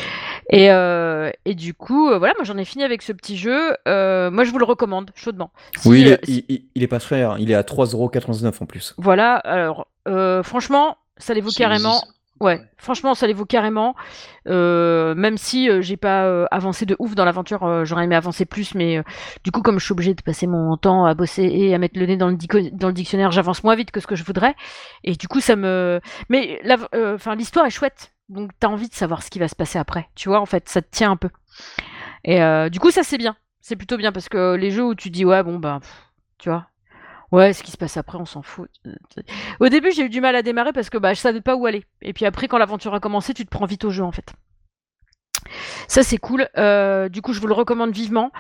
Et, euh, et du coup, euh, voilà, moi j'en ai fini avec ce petit jeu. Euh, moi, je vous le recommande chaudement. Si, oui, il est, si- il, il- est pas cher, il est à 3,99€ en plus. Voilà, alors, euh, franchement, ça les vaut carrément. Ouais, franchement, ça les vaut carrément. Euh, même si euh, j'ai pas euh, avancé de ouf dans l'aventure, j'aurais aimé avancer plus, mais du coup, comme je suis obligée de passer mon temps à bosser et à mettre le nez dans le, dico- dans le dictionnaire, j'avance moins vite que ce que je voudrais. Et du coup, ça me. Mais l'histoire est chouette, donc t'as envie de savoir ce qui va se passer après. Tu vois, en fait, ça te tient un peu. Et du coup, ça c'est bien. C'est plutôt bien parce que les jeux où tu dis ouais, bon ben, pff, tu vois. Ouais, ce qui se passe après, on s'en fout. Au début, j'ai eu du mal à démarrer parce que bah, je savais pas où aller. Et puis après, quand l'aventure a commencé, tu te prends vite au jeu en fait. Ça, c'est cool. Euh, du coup, je vous le recommande vivement.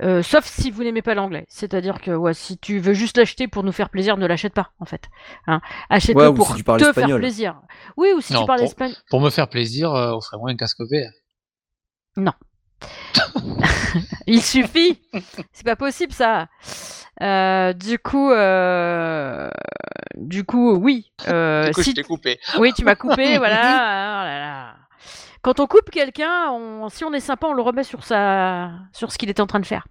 Euh, sauf si vous n'aimez pas l'anglais. C'est-à-dire que ouais, si tu veux juste l'acheter pour nous faire plaisir, ne l'achète pas en fait. Hein. Achète-le Ouais, pour si tu parles te faire plaisir. Oui, ou si Non, tu parles espagnol. Pour me faire plaisir, euh, offrez-moi un casque VR. Il suffit. C'est pas possible ça. Euh, du coup, euh, du coup, oui. Euh, du coup, si je t'ai coupé. Oui, tu m'as coupé, voilà. Oh là là. Quand on coupe quelqu'un, on- si on est sympa, on le remet sur sa, sur ce qu'il était en train de faire.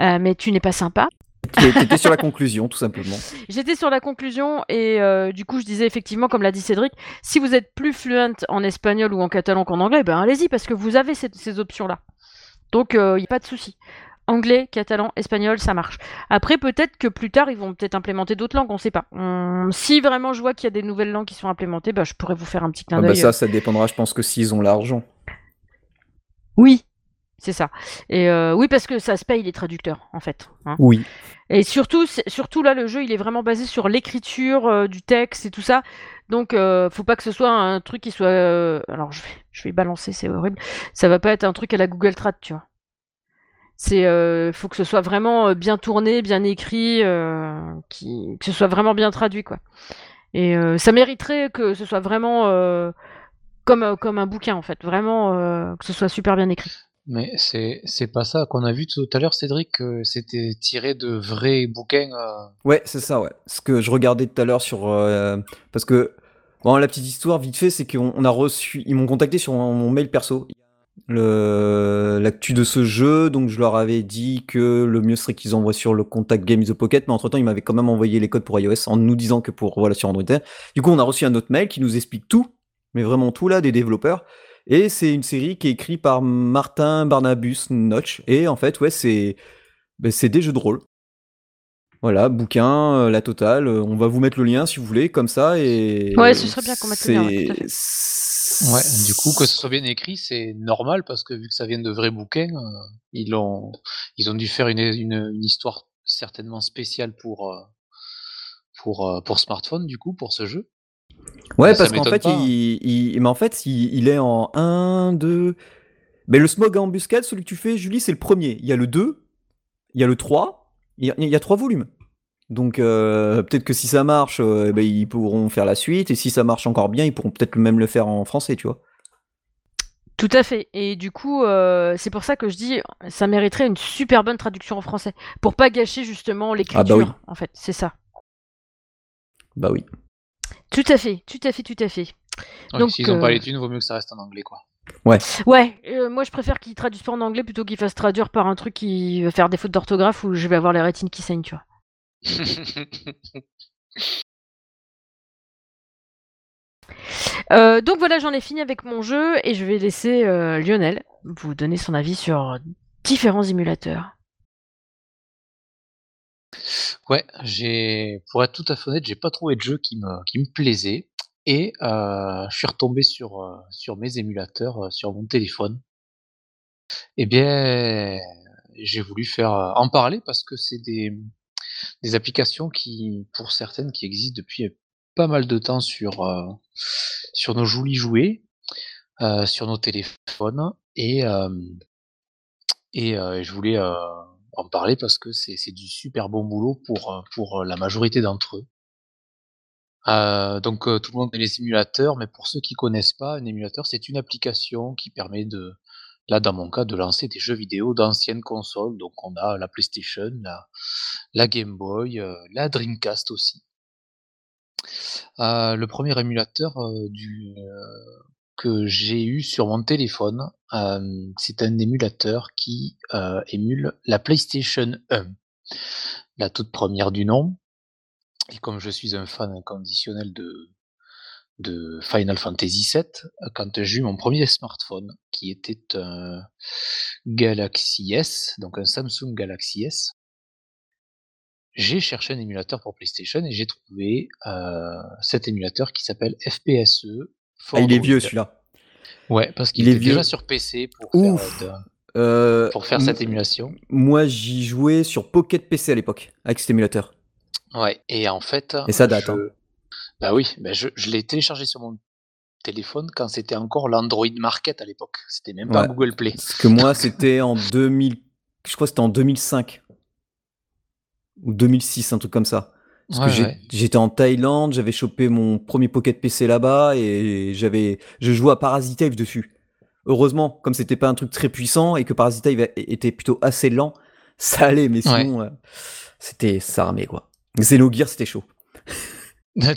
Euh, mais tu n'es pas sympa. T'é- T'étais sur la conclusion, tout simplement. J'étais sur la conclusion et euh, du coup, je disais effectivement, comme l'a dit Cédric, si vous êtes plus fluent en espagnol ou en catalan qu'en anglais, ben allez-y parce que vous avez ces, ces options-là. Donc, il n'y a pas de souci. Anglais, catalan, espagnol, ça marche. Après, peut-être que plus tard, ils vont peut-être implémenter d'autres langues, on ne sait pas. Hum, si vraiment je vois qu'il y a des nouvelles langues qui sont implémentées, ben, je pourrais vous faire un petit clin Ah bah d'œil. ça, ça dépendra, je pense que s'ils ont l'argent. Oui, c'est ça. Et euh, oui, parce que ça se paye les traducteurs, en fait. hein. Oui. Et surtout, là, le jeu, il est vraiment basé sur l'écriture euh, du texte et tout ça. Donc, euh, faut pas que ce soit un truc qui soit. euh, Alors, je vais, je vais balancer, c'est horrible. Ça va pas être un truc à la Google Trad, tu vois. C'est, euh, faut que ce soit vraiment euh, bien tourné, bien écrit, euh, qui, que ce soit vraiment bien traduit, quoi. Et euh, ça mériterait que ce soit vraiment euh, comme, comme un bouquin, en fait. Vraiment, euh, que ce soit super bien écrit. Mais c'est c'est pas ça qu'on a vu tout à l'heure, Cédric, que c'était tiré de vrais bouquins. euh, Ouais, c'est ça, ouais. Ce que je regardais tout à l'heure sur. euh, parce que. Bon, la petite histoire, vite fait, c'est qu'on on a reçu. Ils m'ont contacté sur mon mon mail perso. L'actu de ce jeu, donc je leur avais dit que le mieux serait qu'ils envoient sur le contact Game the Pocket, mais entre temps ils m'avaient quand même envoyé les codes pour iOS en nous disant que pour voilà sur Android. Du coup, on a reçu un autre mail qui nous explique tout, mais vraiment tout là des développeurs. Et c'est une série qui est écrite par Martin Barnabus Notch. Et en fait, ouais, c'est ben, c'est des jeux de rôle. Voilà, bouquin, euh, la totale. euh, on va vous mettre le lien si vous voulez, comme ça. Et Ouais, ce serait bien qu'on mette le lien, ouais, Ouais, du coup, que ce soit bien écrit, c'est normal parce que vu que ça vient de vrais bouquins, euh, ils, ont, ils ont dû faire une, une, une histoire certainement spéciale pour, euh, pour, euh, pour smartphone, du coup, pour ce jeu. Ouais, ça parce qu'en fait, il, il- mais en fait, il, il est en 1, 2. Mais le smog à embuscade, celui que tu fais, Julie, c'est le premier. Il y a le 2, il y a le 3, il y a, il y a trois volumes. Donc euh, peut-être que si ça marche, euh, eh ben, ils pourront faire la suite. Et si ça marche encore bien, ils pourront peut-être même le faire en français, tu vois. Tout à fait. Et du coup, euh, c'est pour ça que je dis, ça mériterait une super bonne traduction en français, pour pas gâcher justement l'écriture. Ah bah oui. En fait, c'est ça. Bah oui. Tout à fait, tout à fait, tout à fait. Ouais, Donc, S'ils ont pas les thunes, vaut mieux que ça reste en anglais, quoi. Ouais, euh, moi je préfère qu'ils traduisent pas en anglais plutôt qu'ils fassent traduire par un truc qui va faire des fautes d'orthographe où je vais avoir les rétines qui saignent, tu vois. Euh, donc voilà, j'en ai fini avec mon jeu et je vais laisser euh, Lionel vous donner son avis sur différents émulateurs. Ouais, j'ai, pour être tout à fait honnête, j'ai pas trouvé de jeu qui me, qui plaisait. Et euh, je suis retombé sur, sur mes émulateurs sur mon téléphone. Eh bien, j'ai voulu faire en parler parce que c'est des, des applications qui, pour certaines, qui existent depuis pas mal de temps sur, sur nos jolis jouets, sur nos téléphones. Et, et je voulais en parler parce que c'est du super bon boulot pour, pour la majorité d'entre eux. Donc tout le monde connaît les émulateurs, mais pour ceux qui connaissent pas, un émulateur c'est une application qui permet de, là dans mon cas, de lancer des jeux vidéo d'anciennes consoles. Donc on a la PlayStation, la, Game Boy, euh, la Dreamcast aussi. Euh, le premier émulateur euh, du, que j'ai eu sur mon téléphone, c'est un émulateur qui émule la PlayStation 1, la toute première du nom. Et comme je suis un fan inconditionnel de, de Final Fantasy VII, quand j'ai eu mon premier smartphone, qui était un Galaxy S, donc un Samsung Galaxy S, j'ai cherché un émulateur pour PlayStation et j'ai trouvé euh, cet émulateur qui s'appelle FPSE. for Ah, il est vieux celui-là. Ouais, parce qu'il Il est était déjà vieux. sur PC pour Ouf. faire, euh, de- Euh, pour faire cette émulation. Moi, j'y jouais sur Pocket PC à l'époque, avec cet émulateur. Ouais, et en fait. Et ça date, je- hein. Bah oui, bah je, je l'ai téléchargé sur mon téléphone quand c'était encore l'Android Market à l'époque. C'était même pas Ouais. Google Play. Parce que moi, c'était en 2000. Je crois que c'était en 2005. Ou 2006, un truc comme ça. Parce Ouais, que ouais. j'étais en Thaïlande, j'avais chopé mon premier Pocket PC là-bas et j'avais, je jouais à Parasite dessus. Heureusement, comme c'était pas un truc très puissant et que Parasite était plutôt assez lent, ça allait, mais sinon, euh, c'était ça ramait quoi. Xenogear, c'était chaud.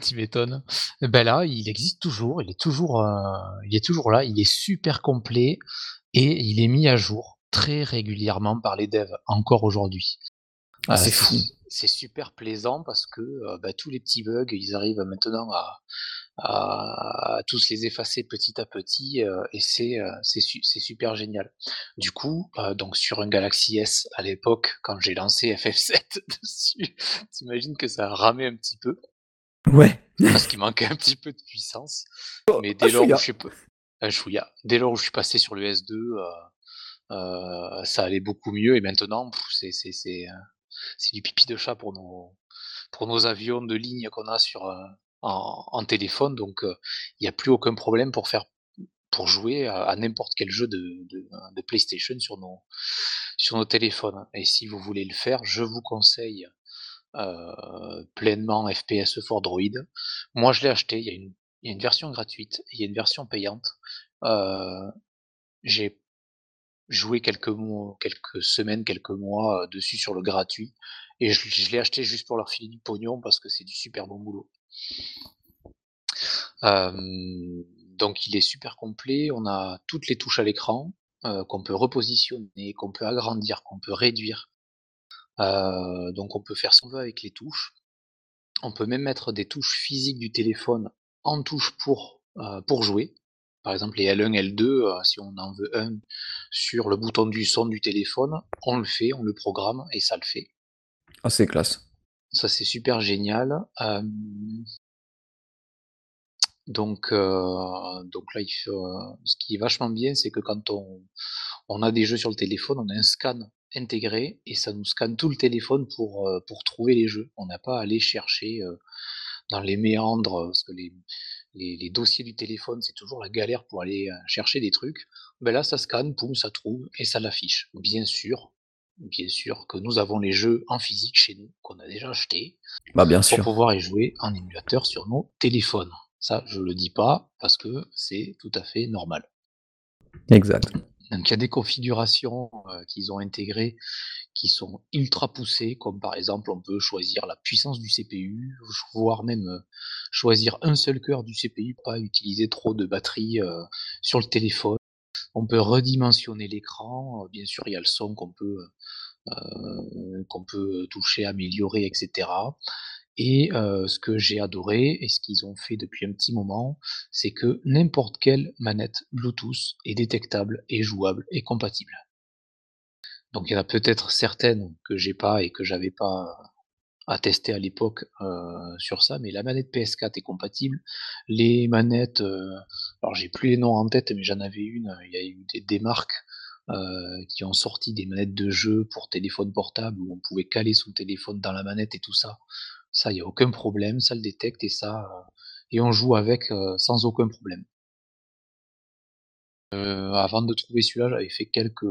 Tu m'étonnes. Ben là, il existe toujours, il est toujours, euh, il est toujours là, il est super complet et il est mis à jour très régulièrement par les devs encore aujourd'hui. Ah, Euh, c'est fou. C'est super plaisant parce que euh, bah, tous les petits bugs, ils arrivent maintenant à, à, à tous les effacer petit à petit et c'est c'est su- c'est super génial. Du coup, donc sur un Galaxy S à l'époque, quand j'ai lancé FF7 dessus, t'imagines que ça a ramé un petit peu Ouais. parce qu'il manquait un petit peu de puissance. Mais ah, dès lors où je suis, un chouïa. dès lors où je suis passé sur le S2, euh, euh, ça allait beaucoup mieux et maintenant c'est euh, c'est du pipi de chat pour nos pour nos avions de ligne qu'on a sur en, en téléphone. Donc euh, il n'y a plus aucun problème pour faire pour jouer à, à n'importe quel jeu de, de, de PlayStation sur nos sur nos téléphones. Et si vous voulez le faire, je vous conseille euh, pleinement FPS for Droid. Moi, je l'ai acheté. Il y, a une, version gratuite, il y a une version payante. Euh, j'ai joué quelques mois, quelques semaines, quelques mois dessus sur le gratuit. Et je, je l'ai acheté juste pour leur filer du pognon parce que c'est du super bon boulot. donc il est super complet. On a toutes les touches à l'écran qu'on peut repositionner, qu'on peut agrandir, qu'on peut réduire. Donc on peut faire ce qu'on veut avec les touches. On peut même mettre des touches physiques du téléphone en touche pour, pour jouer. Par exemple, les L1, L2, si on en veut un sur le bouton du son du téléphone, on le fait, on le programme et ça le fait. Ah, c'est classe. Ça, c'est super génial. donc, donc là, il ce qui est vachement bien, c'est que quand on, on a des jeux sur le téléphone, on a un scan intégré et ça nous scanne tout le téléphone pour, pour trouver les jeux. On n'a pas à aller chercher dans les méandres, parce que les, les, dossiers du téléphone, c'est toujours la galère pour aller chercher des trucs. Ben là, ça scanne, poum, ça trouve et ça l'affiche. Bien sûr, bien sûr que nous avons les jeux en physique chez nous, qu'on a déjà achetés, bah, bien pour pouvoir y jouer en émulateur sur nos téléphones. Ça, je le dis pas parce que c'est tout à fait normal. Exact. Donc il y a des configurations qu'ils ont intégrées qui sont ultra poussées, comme par exemple on peut choisir la puissance du CPU, voire même choisir un seul cœur du CPU, pas utiliser trop de batterie sur le téléphone. On peut redimensionner l'écran, bien sûr il y a le son qu'on peut qu'on peut toucher, améliorer, etc. Et ce que j'ai adoré et ce qu'ils ont fait depuis un petit moment, c'est que n'importe quelle manette Bluetooth est détectable et jouable et compatible. Donc il y en a peut-être certaines que j'ai pas et que j'avais pas à tester à l'époque sur ça, mais la manette PS4 est compatible. Les manettes, alors j'ai plus les noms en tête, mais j'en avais une, il y a eu des marques qui ont sorti des manettes de jeu pour téléphone portable où on pouvait caler son téléphone dans la manette et tout ça. Ça, il n'y a aucun problème, ça le détecte et ça, et on joue avec sans aucun problème. avant de trouver celui-là, j'avais fait quelques,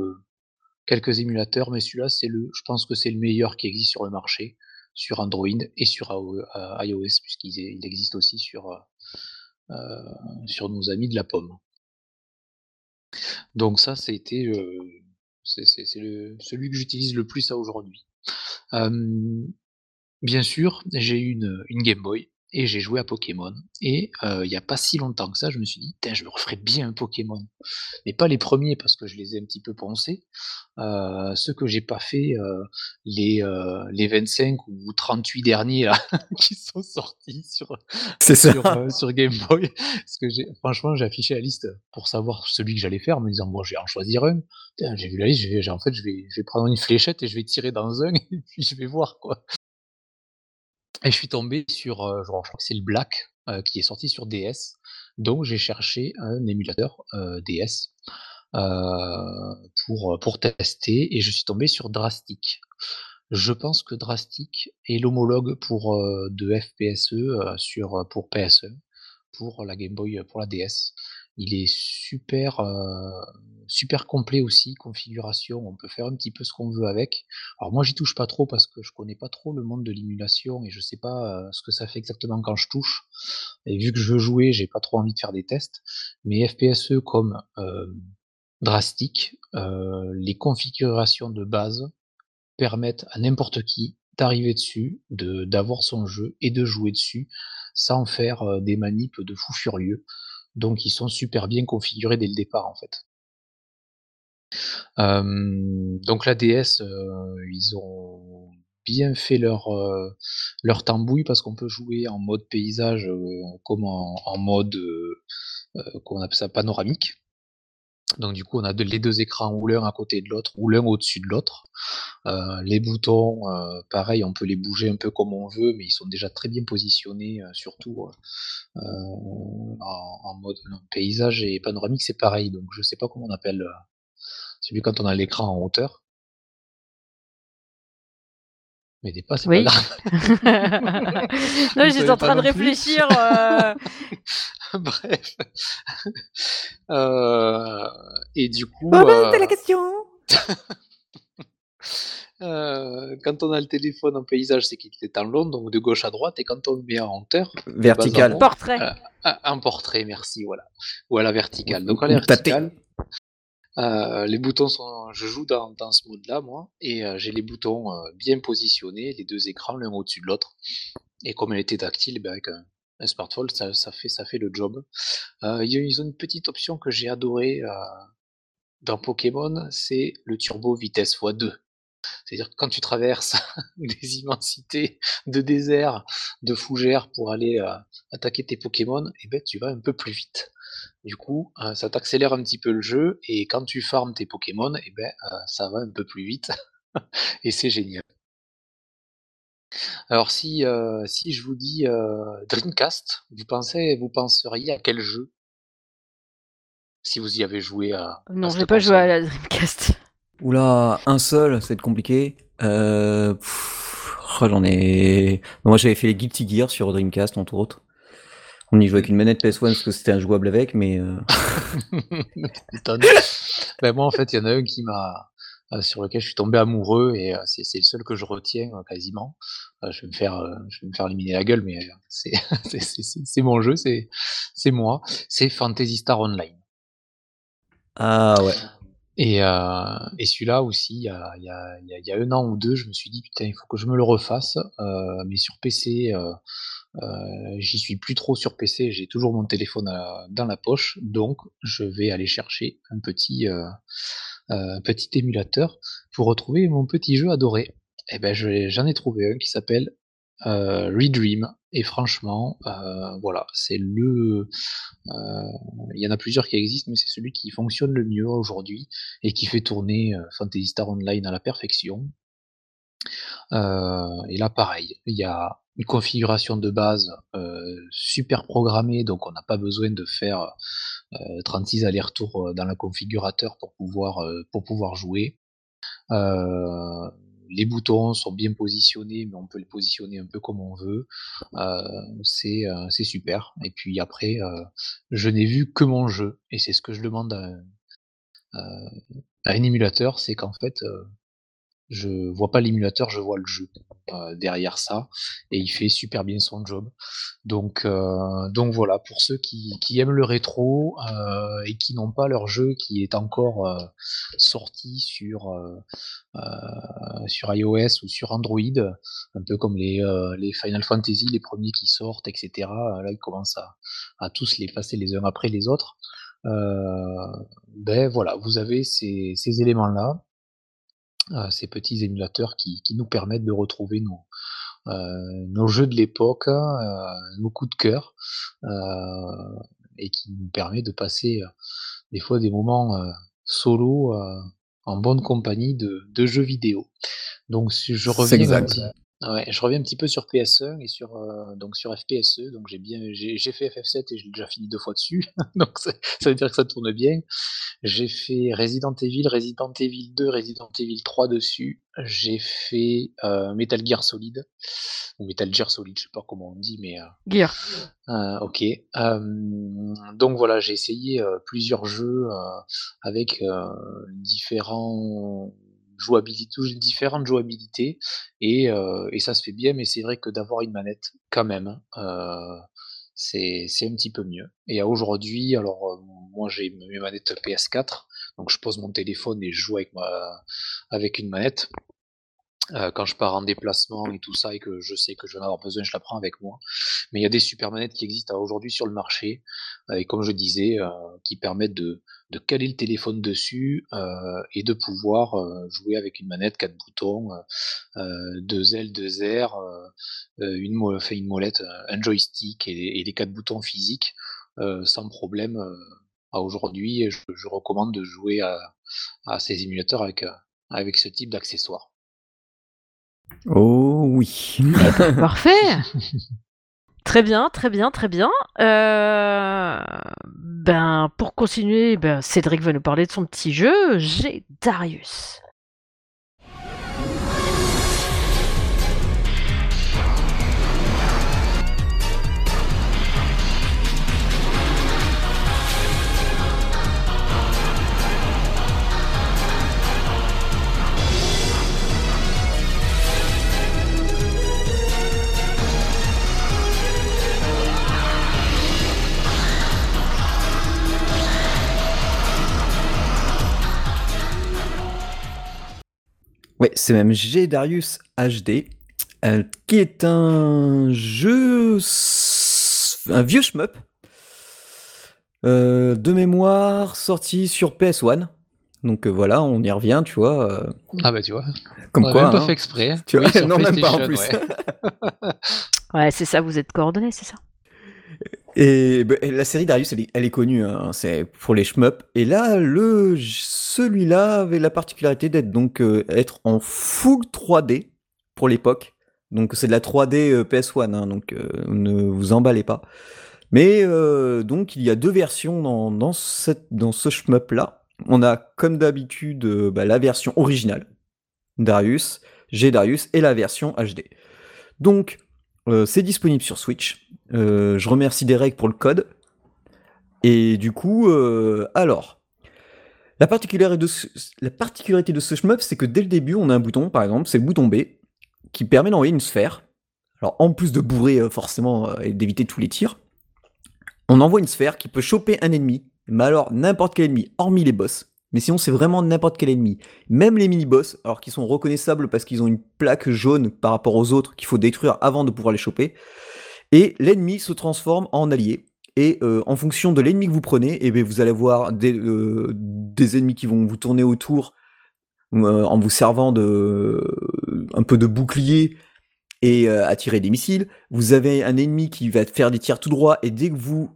quelques émulateurs, mais celui-là, c'est le, je pense que c'est le meilleur qui existe sur le marché, sur Android et sur iOS, puisqu'il il existe aussi sur, sur nos amis de la pomme. Donc ça, c'était c'est celui que j'utilise le plus à aujourd'hui. Bien sûr, j'ai eu une, une Game Boy et j'ai joué à Pokémon. Et il n'y a pas si longtemps que ça, je me suis dit, je me referais bien un Pokémon. Mais pas les premiers parce que je les ai un petit peu poncés. Euh, ceux que j'ai pas fait, les, les 25 ou 38 derniers là, qui sont sortis sur, sur, sur, Game Boy. Parce que franchement, j'ai affiché la liste pour savoir celui que j'allais faire, en me disant, bon, je vais en choisir un. J'ai vu la liste, en fait, je vais, je vais prendre une fléchette et je vais tirer dans un et puis je vais voir quoi. Et je suis tombé sur, euh, je crois que c'est le Black, euh, qui est sorti sur DS. Donc j'ai cherché un émulateur euh, DS pour, pour tester et je suis tombé sur Drastic. Je pense que Drastic est l'homologue pour de FPSE sur pour PSE, pour la Game Boy, pour la DS. Il est super, complet aussi, configuration, on peut faire un petit peu ce qu'on veut avec. Alors moi j'y touche pas trop parce que je connais pas trop le monde de l'émulation et je sais pas ce que ça fait exactement quand je touche. Et vu que je veux jouer, j'ai pas trop envie de faire des tests. Mais FPSE comme Drastic, les configurations de base permettent à n'importe qui d'arriver dessus, de d'avoir son jeu et de jouer dessus sans faire des manips de fou furieux. Donc ils sont super bien configurés dès le départ en fait. donc la DS, ils ont bien fait leur, tambouille parce qu'on peut jouer en mode paysage comme en, mode appelle ça panoramique. Donc du coup, on a les deux écrans ou l'un à côté de l'autre ou l'un au-dessus de l'autre. les boutons, pareil, on peut les bouger un peu comme on veut, mais ils sont déjà très bien positionnés, surtout en, mode paysage et panoramique, c'est pareil. Donc je sais pas comment on appelle celui quand on a l'écran en hauteur. Mais des pas, c'est oui. pas non, j'étais en train de réfléchir. Bref. Euh, et du coup. Oh, euh... la question euh, Quand on a le téléphone en paysage, c'est qu'il est en long, donc de gauche à droite, et quand on le met en hauteur. Vertical. portrait. un portrait, merci, voilà. Ou à la verticale. Donc à la verticale. Euh, les boutons sont. Je joue dans, ce mode-là, moi, et euh, j'ai les boutons euh, bien positionnés, les deux écrans l'un au-dessus de l'autre. Et comme elle était tactile, ben, avec un, smartphone, ça, fait, le job. Ils ont une petite option que j'ai adorée dans Pokémon, c'est le turbo vitesse x2. C'est-à-dire que quand tu traverses des immensités de désert, de fougères pour aller euh, attaquer tes Pokémon, eh ben, tu vas un peu plus vite. Du coup, euh, ça t'accélère un petit peu le jeu, et quand tu farmes tes Pokémon, eh ben, euh, ça va un peu plus vite, et c'est génial. Alors si, si je vous dis Dreamcast, vous pensez, vous penseriez à quel jeu? Si vous y avez joué à, Non, à j'ai cette pas joué à la Dreamcast. Oula, un seul, c'est compliqué. Euh, pff, oh, j'en ai. Moi, j'avais fait les Guilty Gear sur Dreamcast, entre autres. On y jouait avec une manette PS1 parce que c'était injouable avec, mais euh. Ben, moi, en fait, il y en a un qui m'a, euh, sur lequel je suis tombé amoureux et euh, c'est le seul que je retiens euh, quasiment. Je vais me faire, je vais me faire éliminer la gueule, mais c'est c'est- c'est- c'est- c'est mon jeu, c'est c'est moi. C'est Fantasy Star Online. ah ouais. Et, euh, et celui-là aussi, il y a, un an ou deux, je me suis dit putain, il faut que je me le refasse. Euh, mais sur PC, euh, j'y suis plus trop sur PC. J'ai toujours mon téléphone dans la poche, donc je vais aller chercher un petit, émulateur pour retrouver mon petit jeu adoré. Et ben, je- j'en ai trouvé un qui s'appelle euh, Redream. Et franchement, euh, voilà, c'est le. euh, Il y en a plusieurs qui existent, mais c'est celui qui fonctionne le mieux aujourd'hui et qui fait tourner euh, Fantasy Star Online à la perfection. Et là, pareil, il y a une configuration de base super programmée, donc on n'a pas besoin de faire euh, 36 allers-retours dans le configurateur pour pouvoir, pour pouvoir jouer. Les boutons sont bien positionnés, mais on peut les positionner un peu comme on veut. Euh, c'est euh, c'est super. Et puis après, euh, je n'ai vu que mon jeu, et c'est ce que je demande à, un- émulateur, c'est qu'en fait, je vois pas l'émulateur, je vois le jeu euh, derrière ça, et il fait super bien son job. Donc, euh, donc voilà, pour ceux qui, qui aiment le rétro euh, et qui n'ont pas leur jeu qui est encore sorti sur, sur iOS ou sur Android, un peu comme les, les Final Fantasy, les premiers qui sortent, etc. Là, ils commencent à, à tous les passer les uns après les autres. Ben voilà, vous avez ces, ces éléments-là, ces petits émulateurs qui, qui nous permettent de retrouver nos, euh, nos jeux de l'époque, euh, nos coups de cœur, euh, et qui nous permet de passer euh, des fois des moments euh, solo euh, en bonne compagnie de, de jeux vidéo. Donc si je reviens exact. Ouais, je reviens un petit peu sur PS1 et sur euh, donc sur FPSE. Donc j'ai bien j'ai j'ai fait FF7 et j'ai déjà fini deux fois dessus. donc ça ça veut dire que ça tourne bien. J'ai fait Resident Evil, Resident Evil 2, Resident Evil 3 dessus. J'ai fait euh, Metal Gear Solid ou Metal Gear Solid, je sais pas comment on dit, mais euh, Gear. ok. Donc voilà, j'ai essayé plusieurs jeux avec différents jouabilités, différentes jouabilités et, euh, et ça se fait bien, mais c'est vrai que d'avoir une manette quand même, euh, c'est un petit peu mieux. Et aujourd'hui, alors euh, moi j'ai mes manettes PS4, donc je pose mon téléphone et je joue avec ma avec une manette. Euh, quand je pars en déplacement et tout ça et que je sais que je vais en avoir besoin, je la prends avec moi. Mais il y a des super manettes qui existent aujourd'hui sur le marché euh, et comme je disais, euh, qui permettent de, caler le téléphone dessus et de pouvoir jouer avec une manette, quatre boutons, deux L, deux R, une, une molette, un joystick et, et les quatre boutons physiques sans problème. à aujourd'hui, je, je recommande de jouer à, ces émulateurs avec, avec ce type d'accessoires. Oh oui. Parfait. Très bien, très bien, très bien. Euh, Ben, pour continuer, ben, Cédric va nous parler de son petit jeu. J'ai Darius. Ouais, c'est même G Darius HD, euh, qui est un jeu, un vieux shmup euh, de mémoire sorti sur PS1. Donc euh, voilà, on y revient, tu vois. euh, Ah bah tu vois, comme on quoi. même pas hein. fait exprès. Tu vois, Oui, non, même pas en plus. ouais. Ouais, c'est ça, vous êtes coordonnés, c'est ça? Et, la série Darius, elle est, connue, hein, c'est pour les shmups. Et là, le celui-là avait la particularité d'être donc euh, être en full 3D pour l'époque. Donc c'est de la 3D euh, PS1, hein, donc euh, ne vous emballez pas. Mais donc il y a deux versions dans, dans, ce shmup là. On a comme d'habitude bah, la version originale Darius, G Darius et la version HD. Donc c'est disponible sur Switch. Euh, je remercie Derek pour le code. Et du coup, euh, alors, la particularité, de ce, la c'est que dès le début, on a un bouton, par exemple, c'est le bouton B, qui permet d'envoyer une sphère. Alors, en plus de bourrer euh, forcément et d'éviter tous les tirs, on envoie une sphère qui peut choper un ennemi, mais alors n'importe quel ennemi, hormis les boss. Mais sinon, c'est vraiment n'importe quel ennemi. Même les mini-boss, alors qu'ils sont reconnaissables parce qu'ils ont une plaque jaune par rapport aux autres qu'il faut détruire avant de pouvoir les choper. Et l'ennemi se transforme en allié. Et euh, en fonction de l'ennemi que vous prenez, eh bien, vous allez avoir des, euh, des ennemis qui vont vous tourner autour euh, en vous servant de un peu de bouclier et euh, attirer des missiles. Vous avez un ennemi qui va faire des tirs tout droit et dès que vous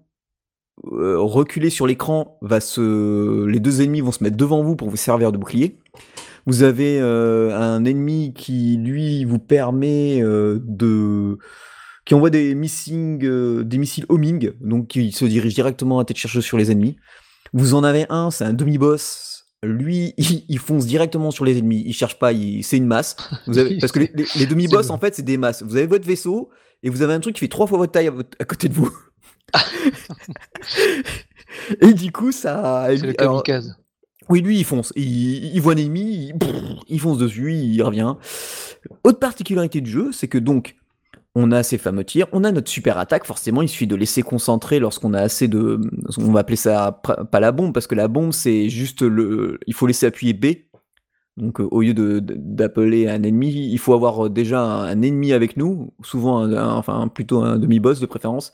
euh, reculez sur l'écran, va se les deux ennemis vont se mettre devant vous pour vous servir de bouclier. Vous avez euh, un ennemi qui lui vous permet euh, de qui envoie des missiles, euh, des missiles homing, donc qui se dirige directement à tête chercheuse sur les ennemis. Vous en avez un, c'est un demi-boss. Lui, il, il fonce directement sur les ennemis. Il cherche pas, il- c'est une masse. Vous avez, parce que les, les- les demi-boss, en fait, c'est des masses. Vous avez votre vaisseau et vous avez un truc qui fait trois fois votre taille à, votre- à côté de vous. et du coup, ça. C'est le alors, kamikaze. oui, lui, il fonce. Il, il voit un ennemi, il, il fonce dessus, il revient. Autre particularité du jeu, c'est que donc, on a ces fameux tirs, on a notre super attaque, forcément, il suffit de laisser concentrer lorsqu'on a assez de... On va appeler ça pas la bombe, parce que la bombe, c'est juste le... Il faut laisser appuyer B. Donc, euh, au lieu d'appeler un ennemi, il faut avoir euh, déjà un, ennemi avec nous, souvent, enfin, plutôt un demi-boss de préférence.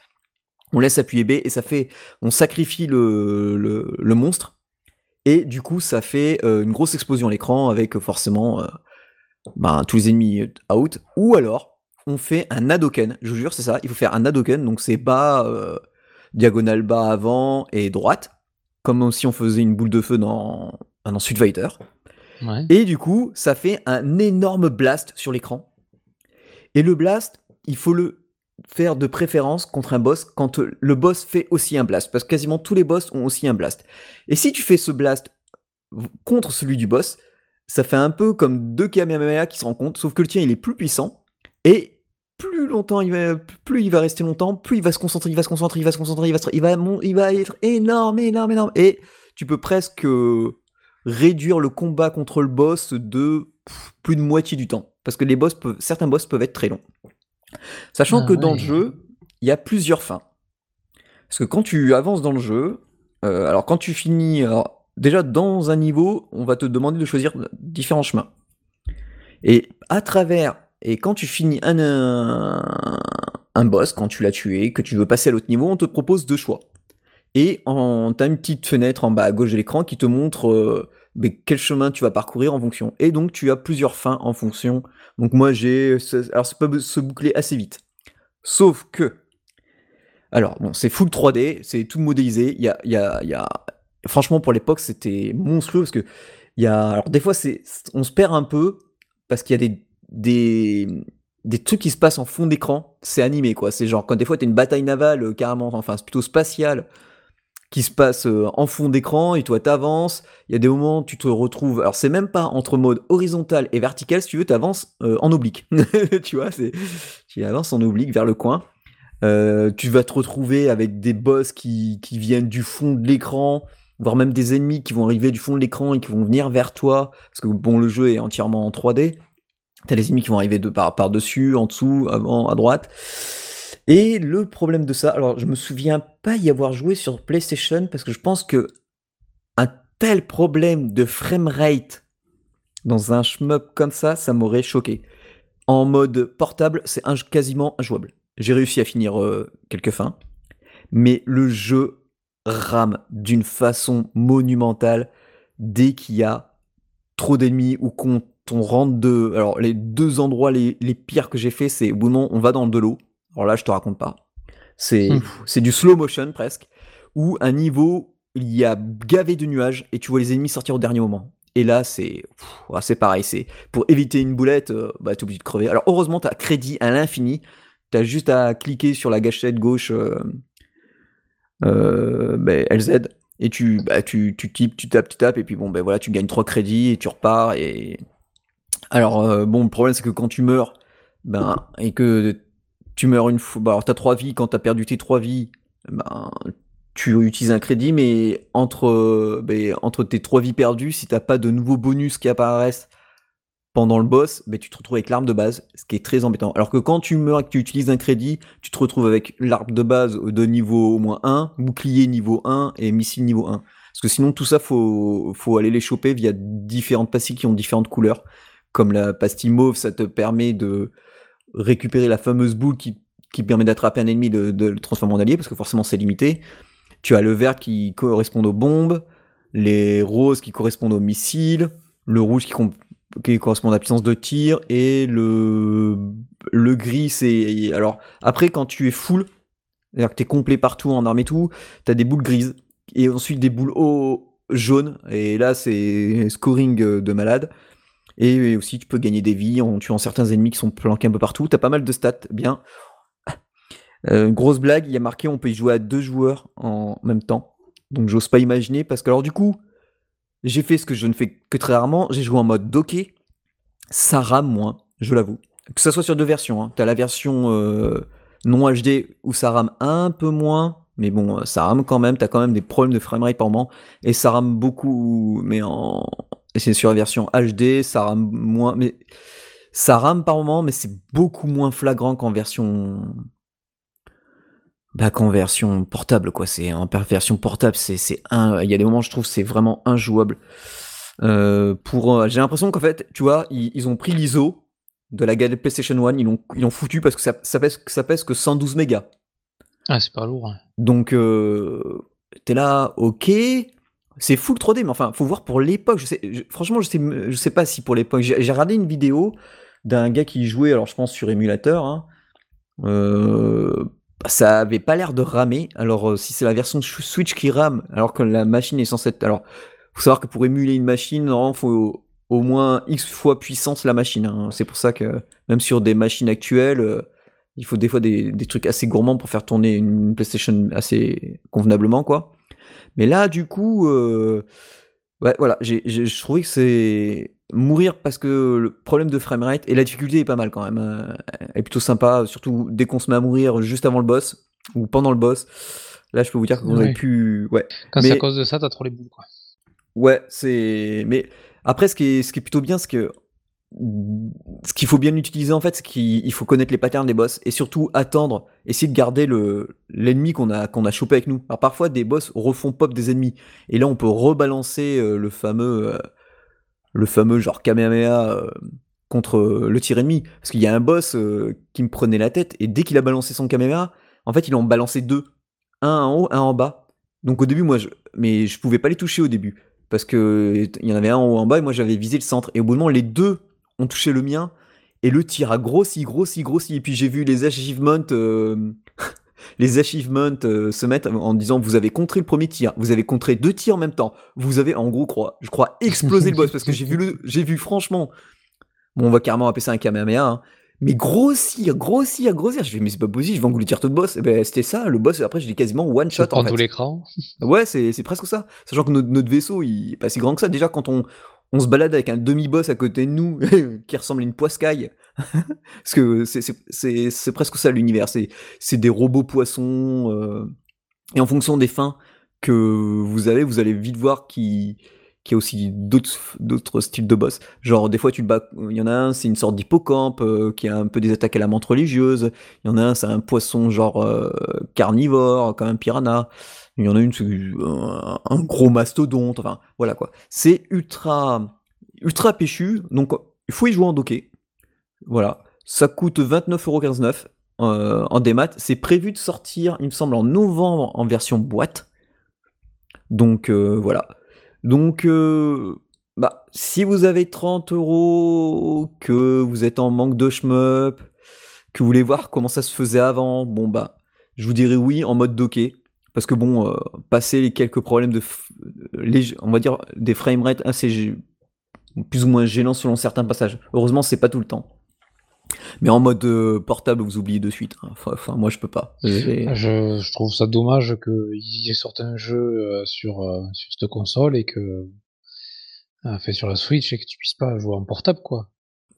On laisse appuyer B et ça fait... On sacrifie le, monstre et du coup, ça fait euh, une grosse explosion à l'écran avec forcément ben, tous les ennemis out. Ou alors, on fait un Hadoken. Je vous jure, c'est ça. Il faut faire un Hadoken. Donc, c'est bas, euh, diagonale bas avant et droite. Comme si on faisait une boule de feu dans, dans Street Fighter. Ouais. Et du coup, ça fait un énorme blast sur l'écran. Et le blast, il faut le faire de préférence contre un boss quand le boss fait aussi un blast. Parce que quasiment tous les boss ont aussi un blast. Et si tu fais ce blast contre celui du boss, ça fait un peu comme deux Kamehameha qui se rencontrent, sauf que le tien il est plus puissant. Et plus longtemps il va, plus il va rester longtemps, plus il va se concentrer, il va se concentrer, il va se concentrer, il va, se- il va, mon- il va être énorme, énorme, énorme. Et tu peux presque réduire le combat contre le boss de plus de moitié du temps. Parce que les boss peuvent, certains boss peuvent être très longs. Sachant Ah que dans le jeu, il y a plusieurs fins. Parce que quand tu avances dans le jeu, euh, alors quand tu finis, alors, déjà dans un niveau, on va te demander de choisir différents chemins. Et à travers, et quand tu finis un, un, boss, quand tu l'as tué, que tu veux passer à l'autre niveau, on te propose deux choix. Et en, t'as une petite fenêtre en bas à gauche de l'écran qui te montre euh, quel chemin tu vas parcourir en fonction. Et donc tu as plusieurs fins en fonction. Donc moi j'ai, alors ça peut se boucler assez vite. Sauf que, alors bon, c'est full 3D, c'est tout modélisé. Il y a, y a, y a, franchement pour l'époque c'était monstrueux parce que y a, alors des fois on se perd un peu parce qu'il y a des, des, des trucs qui se passent en fond d'écran. C'est animé quoi. C'est genre quand des fois t'as une bataille navale euh, carrément, enfin c'est plutôt spatiale qui se passe euh, en fond d'écran et toi t'avances. Il y a des moments tu te retrouves. Alors c'est même pas entre mode horizontal et vertical. Si tu veux, t'avances euh, en oblique. tu vois, c'est tu avances en oblique vers le coin. Tu vas te retrouver avec des boss qui, qui viennent du fond de l'écran, voire même des ennemis qui vont arriver du fond de l'écran et qui vont venir vers toi. Parce que bon, le jeu est entièrement en 3D. T'as les ennemis qui vont arriver de par, par dessus, en dessous, avant, à droite. Et le problème de ça, alors je me souviens pas y avoir joué sur PlayStation parce que je pense que un tel problème de framerate dans un shmup comme ça, ça m'aurait choqué. En mode portable, c'est quasiment injouable. J'ai réussi à finir euh, quelques fins, mais le jeu rame d'une façon monumentale dès qu'il y a trop d'ennemis ou qu'on on rentre de. Alors, les deux endroits les, les pires que j'ai fait, c'est moment, on va dans de l'eau. Alors là, je te raconte pas. C'est c'est du slow motion presque, ou un niveau, il y a gavé de nuages et tu vois les ennemis sortir au dernier moment. Et là, c'est ouais, c'est pareil. C'est pour éviter une boulette, euh, bah t'es obligé de crever. Alors heureusement, t'as crédit à l'infini. T'as juste à cliquer sur la gâchette gauche euh, euh, ben, LZ et tu, bah, tu, tu types, tu tapes, tu tapes et puis bon ben voilà, tu gagnes 3 crédits et tu repars et alors euh, bon, le problème c'est que quand tu meurs, ben et que tu meurs une fois, bah, alors t'as 3 vies, quand t'as perdu tes 3 vies, ben tu utilises un crédit, mais entre, euh, ben, entre tes 3 vies perdues, si t'as pas de nouveaux bonus qui apparaissent pendant le boss, ben, tu te retrouves avec l'arme de base, ce qui est très embêtant. Alors que quand tu meurs et que tu utilises un crédit, tu te retrouves avec l'arme de base de niveau au moins 1, bouclier niveau 1 et missile niveau 1. Parce que sinon, tout ça, faut, faut aller les choper via différentes pastilles qui ont différentes couleurs. Comme la pastille mauve, ça te permet de récupérer la fameuse boule qui, qui permet d'attraper un ennemi, de, le transformer en allié, parce que forcément c'est limité. Tu as le vert qui correspond aux bombes, les roses qui correspondent aux missiles, le rouge qui, correspond à la puissance de tir, et le, gris, c'est... Alors, après, quand tu es full, c'est-à-dire que tu es complet partout en arme et tout, tu as des boules grises, et ensuite des boules au- jaunes, et là c'est scoring euh, de malade. Et aussi, tu peux gagner des vies en tuant certains ennemis qui sont planqués un peu partout. T'as pas mal de stats, bien. Euh, grosse blague, il y a marqué on peut y jouer à deux joueurs en même temps. Donc j'ose pas imaginer parce que alors du coup, j'ai fait ce que je ne fais que très rarement, j'ai joué en mode docké. Ça rame moins, je l'avoue. Que ça soit sur deux versions. Hein. T'as la version euh, non HD où ça rame un peu moins, mais bon, euh, ça rame quand même. T'as quand même des problèmes de framerate par moment et ça rame beaucoup, mais en c'est sur la version HD, ça rame moins, mais ça rame par moment, mais c'est beaucoup moins flagrant qu'en version bah, qu'en version portable, quoi. C'est en version portable, c'est c'est un. Il y a des moments, je trouve, c'est vraiment injouable. Euh, pour, euh, j'ai l'impression qu'en fait, tu vois, ils, ils ont pris l'ISO de la galette PlayStation 1, ils l'ont ils l'ont foutu parce que ça, ça pèse ça pèse que 112 mégas. Ah, c'est pas lourd. hein. Donc, euh, t'es là, ok. C'est full 3D, mais enfin, faut voir pour l'époque. Franchement, je sais, je sais pas si pour l'époque. J'ai regardé une vidéo d'un gars qui jouait, alors je pense sur émulateur. hein. Euh, ça avait pas l'air de ramer. Alors, euh, si c'est la version Switch qui rame, alors que la machine est censée être. Alors, faut savoir que pour émuler une machine, il faut au moins X fois puissance la machine. hein. C'est pour ça que même sur des machines actuelles, euh, il faut des fois des, des trucs assez gourmands pour faire tourner une PlayStation assez convenablement, quoi. Mais là, du coup, euh, ouais, voilà, j'ai, j'ai- je trouvais que c'est mourir parce que le problème de framerate et la difficulté est pas mal quand même. euh, est plutôt sympa, surtout dès qu'on se met à mourir juste avant le boss ou pendant le boss. Là, je peux vous dire que vous avez pu, ouais, Quand c'est à Mais- cause de ça, t'as trop les boules. Quoi. Ouais, c'est. Mais après, ce qui est, ce qui est plutôt bien, c'est que ce qu'il faut bien utiliser en fait, c'est qu'il il faut connaître les patterns des boss et surtout attendre, essayer de garder le l'ennemi qu'on a qu'on a chopé avec nous. Alors parfois, des boss refont pop des ennemis et là, on peut rebalancer euh, le fameux euh, le fameux genre Kamehameha euh, contre le tir ennemi parce qu'il y a un boss qui me prenait la tête et dès qu'il a balancé son Kamehameha, en fait, il en balançait deux, un en haut, un en bas. Donc au début, moi, je... mais je pouvais pas les toucher au début parce que il y en avait un en haut en bas et moi j'avais visé le centre et au bout d'un moment les deux ont touché le mien et le tir a grossi grossi grossi. Et puis j'ai vu les achievements euh, les achievements euh, se mettre en disant vous avez contré le premier tir. Vous avez contré deux tirs en même temps. Vous avez en gros crois je crois exploser le boss parce que j'ai vu le j'ai vu franchement. Bon on va carrément appeler ça un kamehameha hein, mais grossir grossir grossir. Je fais mais c'est pas possible je vais engloutir tout le boss. Et ben c'était ça le boss. Après je l'ai quasiment one shot en fait. tout l'écran. Ouais, c'est c'est presque ça. Sachant que notre, notre vaisseau, il est pas si grand que ça. Déjà, quand on, on se balade avec un demi-boss à côté de nous, qui ressemble à une poiscaille, parce que c'est- presque ça l'univers. C'est des robots poissons. euh, et en fonction des fins que vous avez, vous allez vite voir qu'il qu'il y a aussi d'autres styles de boss. Genre, des fois, tu bats. Il y en a un, c'est une sorte d'hippocampe euh, qui a un peu des attaques à la menthe religieuse. Il y en a un, c'est un poisson genre euh, carnivore, comme un piranha. Il y en a une, c'est un, un gros mastodonte. Enfin, voilà quoi. C'est ultra. ultra péchu, donc il faut y jouer en docké. Voilà. Ça coûte 29,15€ euh, en démat. C'est prévu de sortir, il me semble, en novembre en version boîte. Donc euh, voilà. Donc, euh, bah, si vous avez 30 euros, que vous êtes en manque de shmup, que vous voulez voir comment ça se faisait avant, bon bah, je vous dirais oui en mode docké. Parce que bon, euh, passer les quelques problèmes de, f- on va dire des framerates assez gê- plus ou moins gênants selon certains passages. Heureusement, c'est pas tout le temps. Mais en mode euh, portable, vous oubliez de suite. hein. Enfin, enfin, moi, je peux pas. Je, je trouve ça dommage qu'il sortent un jeu euh, sur, euh, sur cette console et que. fait sur la Switch et que tu puisses pas jouer en portable, quoi.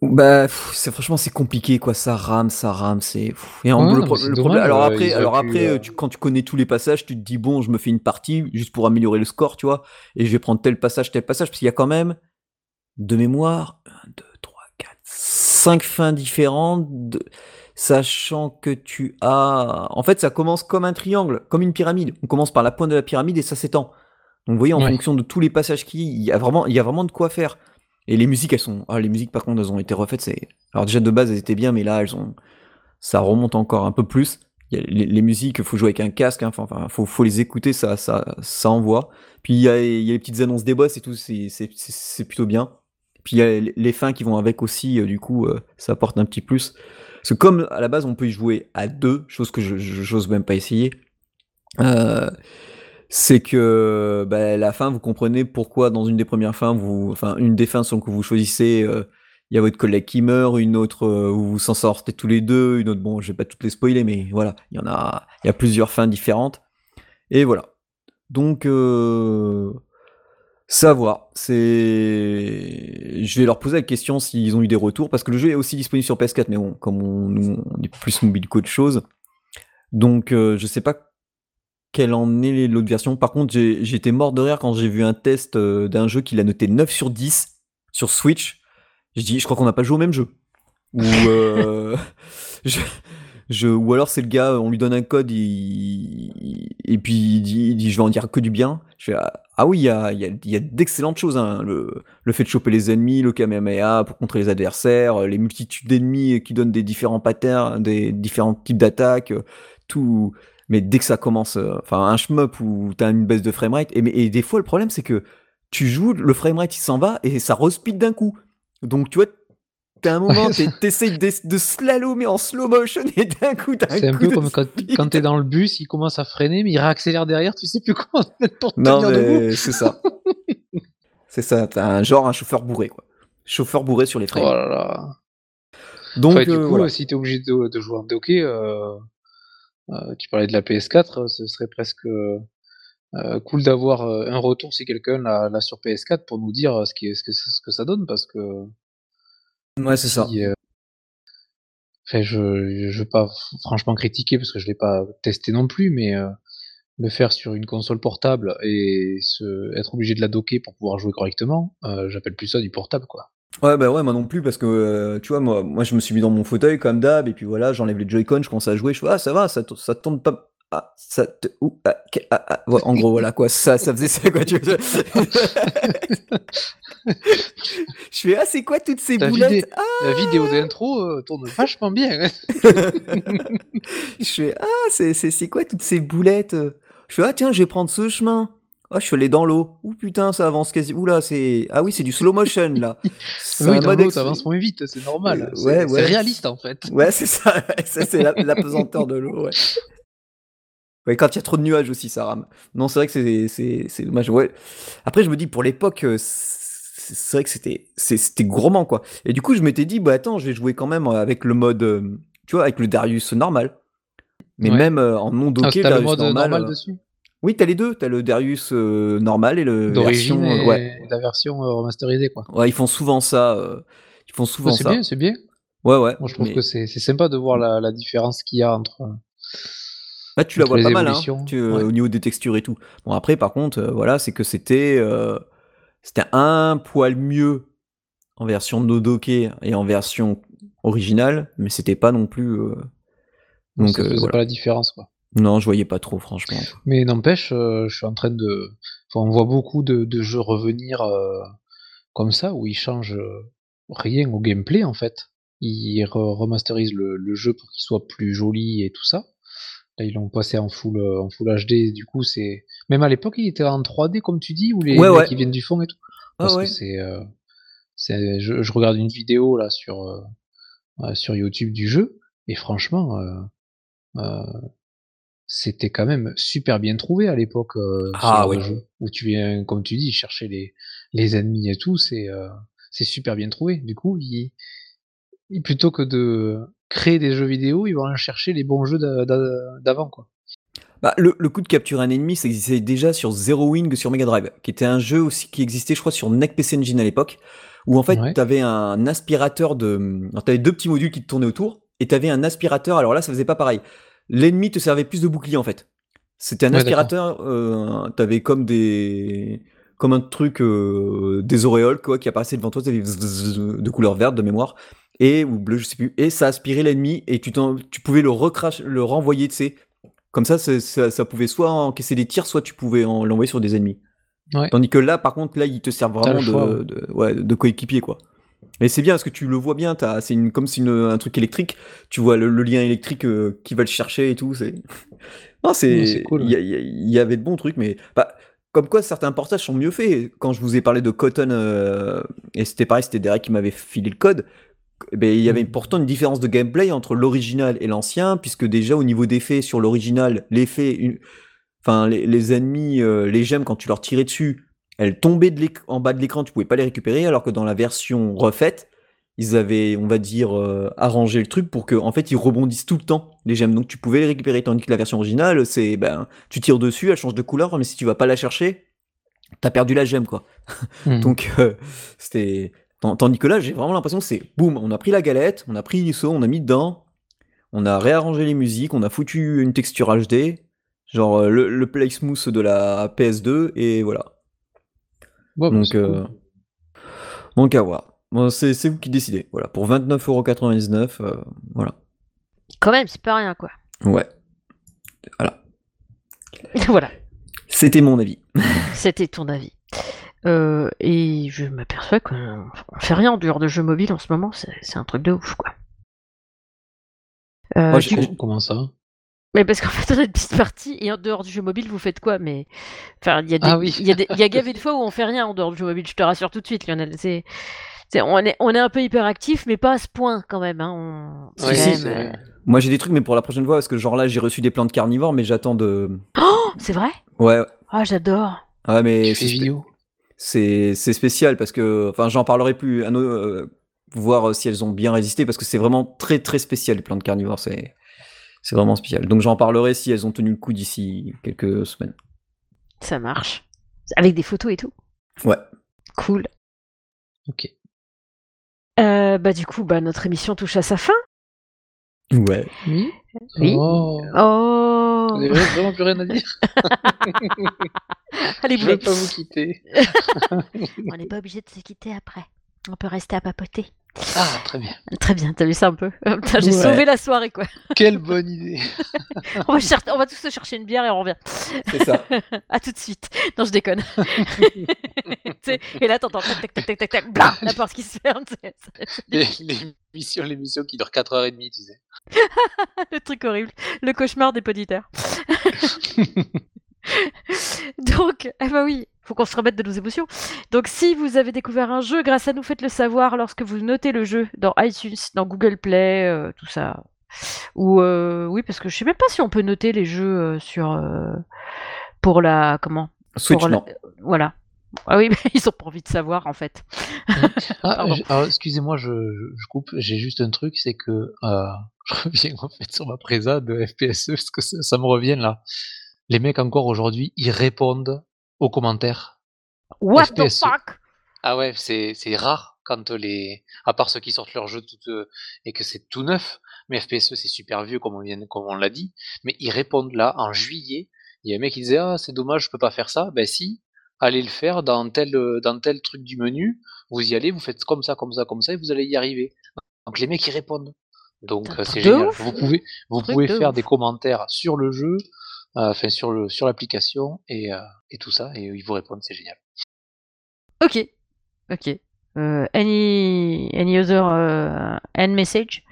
Bah, c'est franchement c'est compliqué quoi, ça rame, ça rame, c'est. Et en- Ouais, le, pro- problème. Alors après, alors après, tu- quand tu connais tous les passages, tu te dis bon, je me fais une partie juste pour améliorer le score, tu vois, et je vais prendre tel passage, tel passage, parce qu'il y a quand même de mémoire 1, 2, 3, 4, 5 fins différentes, sachant que tu as. En fait, ça commence comme un triangle, comme une pyramide. On commence par la pointe de la pyramide et ça s'étend. Donc vous voyez, en Ouais. fonction de tous les passages qu'il y y a vraiment, il y a vraiment de quoi faire. Et les musiques, elles sont. Ah, les musiques, par contre, elles ont été refaites. C'est. Alors déjà de base, elles étaient bien, mais là, elles ont. Ça remonte encore un peu plus. Il y a les, les musiques, faut jouer avec un casque. hein. Enfin, faut, faut les écouter, ça, ça, ça envoie. Puis il y a, il y a les petites annonces des boss et tout. C'est, c'est, c'est- c'est plutôt bien. Puis il y a les- fins qui vont avec aussi. euh, du coup, euh, ça apporte un petit plus. Parce que comme à la base, on peut y jouer à deux, chose que je, j'ose même pas essayer. Euh, c'est que bah, la fin, vous comprenez pourquoi dans une des premières fins, enfin une des fins selon que vous choisissez, il y a votre collègue qui meurt, une autre où vous s'en sortez tous les deux, une autre, bon, je vais pas toutes les spoiler, mais voilà, il y en a, il y a plusieurs fins différentes, et voilà. Donc, savoir, c'est, je vais leur poser la question s'ils ont eu des retours, parce que le jeu est aussi disponible sur PS4, mais bon, comme on, est plus mobile qu'autre chose, donc euh, je sais pas quelle en est l'autre version. Par contre, été mort de rire quand j'ai vu un test euh, d'un jeu qui l'a noté 9 sur 10 sur Switch. Je dis, je crois qu'on n'a pas joué au même jeu. Ou, euh, je, ou alors c'est le gars, on lui donne un code, et puis il dit, je vais en dire que du bien. Je fais, ah, ah oui, il y a, d'excellentes choses. hein. Le, fait de choper les ennemis, le Kamehameha pour contrer les adversaires, les multitudes d'ennemis qui donnent des différents patterns, des différents types d'attaques, tout. Mais dès que ça commence, euh, enfin un shmup où t'as une baisse de framerate, et, et des fois le problème c'est que tu joues, le framerate il s'en va et ça respeed d'un coup. Donc tu vois, t'as un moment, t'essayes de, de slalomer en slow motion et d'un coup t'as un C'est un peu comme quand, t'es dans le bus, il commence à freiner, mais il réaccélère derrière, tu sais plus comment faire pour te Non tenir debout. mais c'est ça. c'est ça, t'as un genre un chauffeur bourré quoi. Chauffeur bourré sur les Oh là là. Donc du euh, coup, voilà. si t'es obligé de, de jouer en docké, euh, euh, tu parlais de la PS4, euh, ce serait presque cool d'avoir un retour si quelqu'un l'a sur PS4 pour nous dire ce, qui est, ce, que, ce que ça donne, parce que Ouais c'est ça. euh, enfin, je je veux pas franchement critiquer parce que je l'ai pas testé non plus, mais euh, le faire sur une console portable et se, être obligé de la docker pour pouvoir jouer correctement, euh, j'appelle plus ça du portable, quoi. Ouais, bah ouais, moi non plus, parce que euh, tu vois, moi, moi je me suis mis dans mon fauteuil comme d'hab, et puis voilà, j'enlève les Joy-Con, je commence à jouer, je fais ah, ça va, ça, ça tourne pas. Ah, ça. te- ouh, ah, ah, ah. Ouais, en gros, voilà quoi, ça, ça faisait ça quoi, tu vois. je fais ah, c'est quoi toutes ces boulettes? vidé- la vidéo d'intro euh, tourne vachement bien. hein. Je fais ah, c'est quoi toutes ces boulettes Je fais ah, tiens, je vais prendre ce chemin. Ah, je suis allé dans l'eau. Ouh putain, ça avance quasi. Ouh là, c'est. Ah oui, c'est du slow motion là. Oui, dans l'eau, ex- t'avances moins vite, c'est normal. Euh, C'est- ouais, c'est ouais. réaliste en fait. Ouais, c'est ça. ça c'est la, la pesanteur de l'eau, ouais. Ouais, quand il y a trop de nuages aussi, ça rame. Non, c'est vrai que c'est, c'est, c'est dommage. Ouais. Après, je me dis, pour l'époque, euh, c'est vrai que c'était, c'était gourmand, quoi. Et du coup, je m'étais dit, bah attends, je vais jouer quand même avec le mode, euh, tu vois, avec le Darius normal. Mais Ouais. même euh, en non Ah, docké, le Darius mode normal. normal euh, dessus? Oui, t'as les deux. T'as le Darius euh, normal et le version, euh, et ouais. la version euh, remasterisée, quoi. Ouais, ils font souvent ça. euh, ils font souvent Ouais, c'est ça. bien, c'est bien. Ouais, ouais. Moi, je trouve mais- que c'est c'est sympa de voir la, la différence qu'il y a entre. Là, tu la vois pas mal, hein, tu- euh, ouais. au niveau des textures et tout. Bon, après, par contre, euh, voilà, c'est que c'était euh, c'était un poil mieux en version Nodoke et en version originale, mais c'était pas non plus. Donc, ça faisait voilà. pas la différence, quoi. Non, je voyais pas trop, franchement. Mais n'empêche, je suis en train de. Enfin, on voit beaucoup de, de jeux revenir comme ça où ils changent rien au gameplay en fait. Ils re- remasterisent le, le jeu pour qu'il soit plus joli et tout ça. Là, ils l'ont passé en full, euh, en full HD. Du coup, c'est même à l'époque, il était en 3D comme tu dis, ou les Ouais, mecs ouais. qui viennent du fond et tout? Ah Parce ouais. que c'est, euh, c'est, je, je regarde une vidéo là sur euh, euh, sur YouTube du jeu et franchement, euh, euh, c'était quand même super bien trouvé à l'époque euh, Ah ouais. jeu. Où tu viens, comme tu dis, chercher les les ennemis et tout, c'est euh, c'est super bien trouvé. Du coup, ils, ils- plutôt que de créer des jeux vidéo, ils vont aller chercher les bons jeux d'a- d'a- d'avant quoi. Bah, le, le coup de capturer un ennemi, ça existait déjà sur Zero Wing sur Mega Drive, qui était un jeu aussi qui existait, je crois, sur NEC PC Engine à l'époque, où en fait, Ouais. tu avais un aspirateur de. Tu avais deux petits modules qui te tournaient autour, et tu avais un aspirateur. Alors là, ça faisait pas pareil. L'ennemi te servait plus de bouclier en fait. C'était un Ouais, aspirateur, euh, tu avais comme des. Comme un truc, euh, des auréoles quoi, qui apparaissaient devant toi, de couleur verte de mémoire, et ou bleu, je sais plus, et ça aspirait l'ennemi, et tu, tu pouvais le, recrache, le renvoyer, tu sais, comme ça, ça, ça pouvait soit encaisser des tirs, soit tu pouvais en- l'envoyer sur des ennemis. Ouais. Tandis que là, par contre, là, ils te le vraiment choix, de, ouais. de, ouais, de coéquipier, quoi. Et c'est bien parce que tu le vois bien, c'est une, comme c'est un truc électrique, tu vois le, le lien électrique euh, qui va le chercher et tout. C'est, non, c'est, c'est cool, il y, il il y avait de bons trucs, mais bah, comme quoi certains portages sont mieux faits. Quand je vous ai parlé de Cotton, euh, et c'était pareil, c'était Derek qui m'avait filé le code. Ben, il y avait pourtant une différence de gameplay entre l'original et l'ancien, puisque déjà au niveau d'effets sur l'original, l'effet, une- enfin les, les ennemis, euh, les gemmes quand tu leur tirais dessus, elles tombaient de en bas de l'écran, tu pouvais pas les récupérer, alors que dans la version refaite, ils avaient, on va dire, euh, arrangé le truc pour que, en fait, ils rebondissent tout le temps les gemmes, donc tu pouvais les récupérer, tandis que la version originale, c'est, ben, tu tires dessus, elle change de couleur, mais si tu vas pas la chercher, t'as perdu la gemme, quoi. Mhm. Donc, euh, c'était. Tant- Tandis que là, j'ai vraiment l'impression que c'est boum, on a pris la galette, on a pris l'ISO, on a mis dedans, on a réarrangé les musiques, on a foutu une texture HD, genre euh, le, le play smooth de la PS2, et voilà. Ouais, bah, Donc, cool. euh, donc à voir. Bon, c'est vous qui décidez. Voilà, pour 29,99€, euh, voilà. Quand même, c'est pas rien, quoi. Ouais. Voilà. voilà, C'était mon avis. c'était ton avis. Euh, et je m'aperçois qu'on on fait rien en dehors de jeux mobiles en ce moment, c'est un truc de ouf, quoi. Euh, Moi, j'ai- coup- Com- Comment ça? Mais parce qu'en fait, on a une petite partie, et en dehors du jeu mobile, vous faites quoi? Mais enfin, il y a des, Ah oui. il y a des, il y a gavé de fois où on fait rien en dehors du jeu mobile. Je te rassure tout de suite, Lionel. C'est, c'est- on est, on est un peu hyperactif, mais pas à ce point quand même. Hein. On, c'est Ouais, quand si, même, euh, Moi, j'ai des trucs, mais pour la prochaine fois, parce que genre là, j'ai reçu des plantes carnivores, mais j'attends de. Oh, c'est vrai? Ouais. Ah, j'adore. Ah, mais Tu c'est fais spé- vidéo? C'est c'est spécial parce que, enfin, j'en parlerai plus, à nos- euh, voir euh, si elles ont bien résisté, parce que c'est vraiment très très spécial les plantes carnivores, c'est c'est vraiment spécial. Donc j'en parlerai si elles ont tenu le coup d'ici quelques semaines. Ça marche. Avec des photos et tout? Ouais. Cool. Ok. Euh, bah du coup, bah notre émission touche à sa fin. Ouais. Oui. Oui. Oh. Oh. Vous avez vraiment plus rien à dire Allez, Je vais boulet. pas vous quitter. On n'est pas obligé de se quitter après. On peut rester à papoter. Ah, très bien. Très bien, t'as vu ça un peu J'ai Ouais. sauvé la soirée, quoi. Quelle bonne idée. On va, cher- on va tous se chercher une bière et on revient. C'est ça. À tout de suite. Non, je déconne. Et là, t'entends tac, tac, tac, tac, tac, tac, blam, la porte qui se ferme. L'émission, l'émission qui dure 4h30, tu sais. le truc horrible. Le cauchemar des poditeurs. Donc, ah bah oui, faut qu'on se remette de nos émotions. Donc, si vous avez découvert un jeu, grâce à nous, faites-le savoir lorsque vous notez le jeu dans iTunes, dans Google Play, euh, tout ça. Ou euh, oui, parce que je sais même pas si on peut noter les jeux euh, sur euh, pour la comment? Switch, pour la- non. Voilà. Ah oui, mais ils ont pas envie de savoir en fait. Ah, alors, excusez-moi, je, je- je coupe. J'ai juste un truc, c'est que euh, je reviens en fait sur ma présa de FPSE parce que ça, ça me revient là. Les mecs encore aujourd'hui, ils répondent aux commentaires. What the fuck? Ah ouais, c'est c'est rare quand les, à part ceux qui sortent leur jeu tout euh, et que c'est tout neuf. Mais FPSE c'est super vieux comme on vient, comme on l'a dit. Mais ils répondent là en juillet. Il y a un mec qui disait ah c'est dommage je peux pas faire ça. Ben si, allez le faire dans tel dans tel truc du menu. Vous y allez, vous faites comme ça, comme ça, comme ça et vous allez y arriver. Donc les mecs ils répondent. Donc euh, c'est génial. ouf. Vous pouvez vous pouvez de faire ouf. des commentaires sur le jeu, enfin sur l'application et euh, et tout ça et ils vous répondent c'est génial. Ok. Ok. Euh, any, any other end message?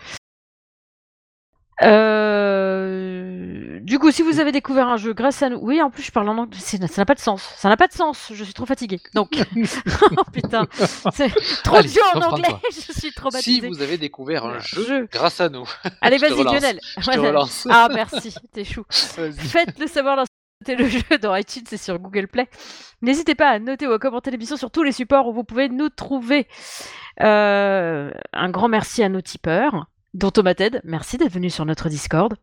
Euh, du coup, si vous avez découvert un jeu grâce à nous, oui, en plus je parle en anglais, ça n'a pas de sens. Ça n'a pas de sens. Je suis trop fatiguée. Donc, oh putain, c'est trop Allez, dur en anglais. Je suis Si traumatisée. vous avez découvert un jeu, grâce à nous, Allez, vas-y. Lionel. je. Ah, merci, t'es chou. Faites-le savoir notez le jeu dans iTunes et sur Google Play. N'hésitez pas à noter ou à commenter l'émission sur tous les supports où vous pouvez nous trouver. Euh, un grand merci à nos tipeurs, dont Tomated. Merci d'être venu sur notre Discord.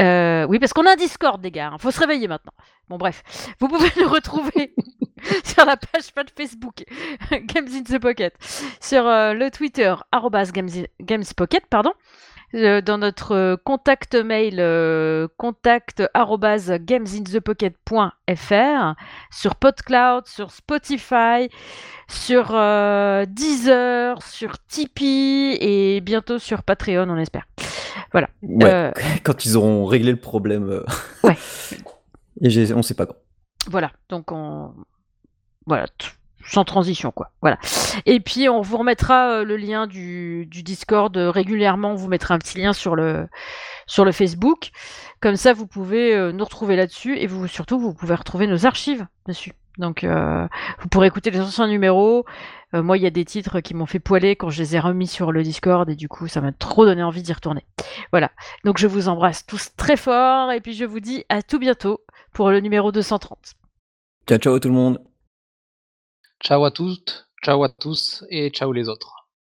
Euh, oui, parce qu'on a un Discord, les gars. Il faut se réveiller maintenant. Bon, bref. Vous pouvez nous retrouver sur la page pas Facebook, Games in the Pocket, sur euh, le Twitter, arrobas Games, Pocket, pardon, dans notre euh, contact mail, euh, contact arrobas gamesinthepocket.fr, sur PodCloud, sur Spotify, sur euh, Deezer, sur Tipeee et bientôt sur Patreon, on espère. Ouais, Euh, quand ils auront réglé le problème. euh, Ouais. Et on sait pas quand. Voilà, donc on... Voilà, t- sans transition, quoi. Voilà. Et puis, on vous remettra euh, le lien du, Discord euh, régulièrement. On vous mettra un petit lien sur le, Facebook. Comme ça, vous pouvez euh, nous retrouver là-dessus. Et surtout, vous pouvez retrouver nos archives dessus. Donc, vous pourrez écouter les anciens numéros. Moi, il y a des titres qui m'ont fait poiler quand je les ai remis sur le Discord. Et du coup, ça m'a trop donné envie d'y retourner. Voilà. Donc, je vous embrasse tous très fort. Et puis, je vous dis à tout bientôt pour le numéro 230. Ciao, ciao tout le monde. Ciao à toutes, ciao à tous et ciao les autres.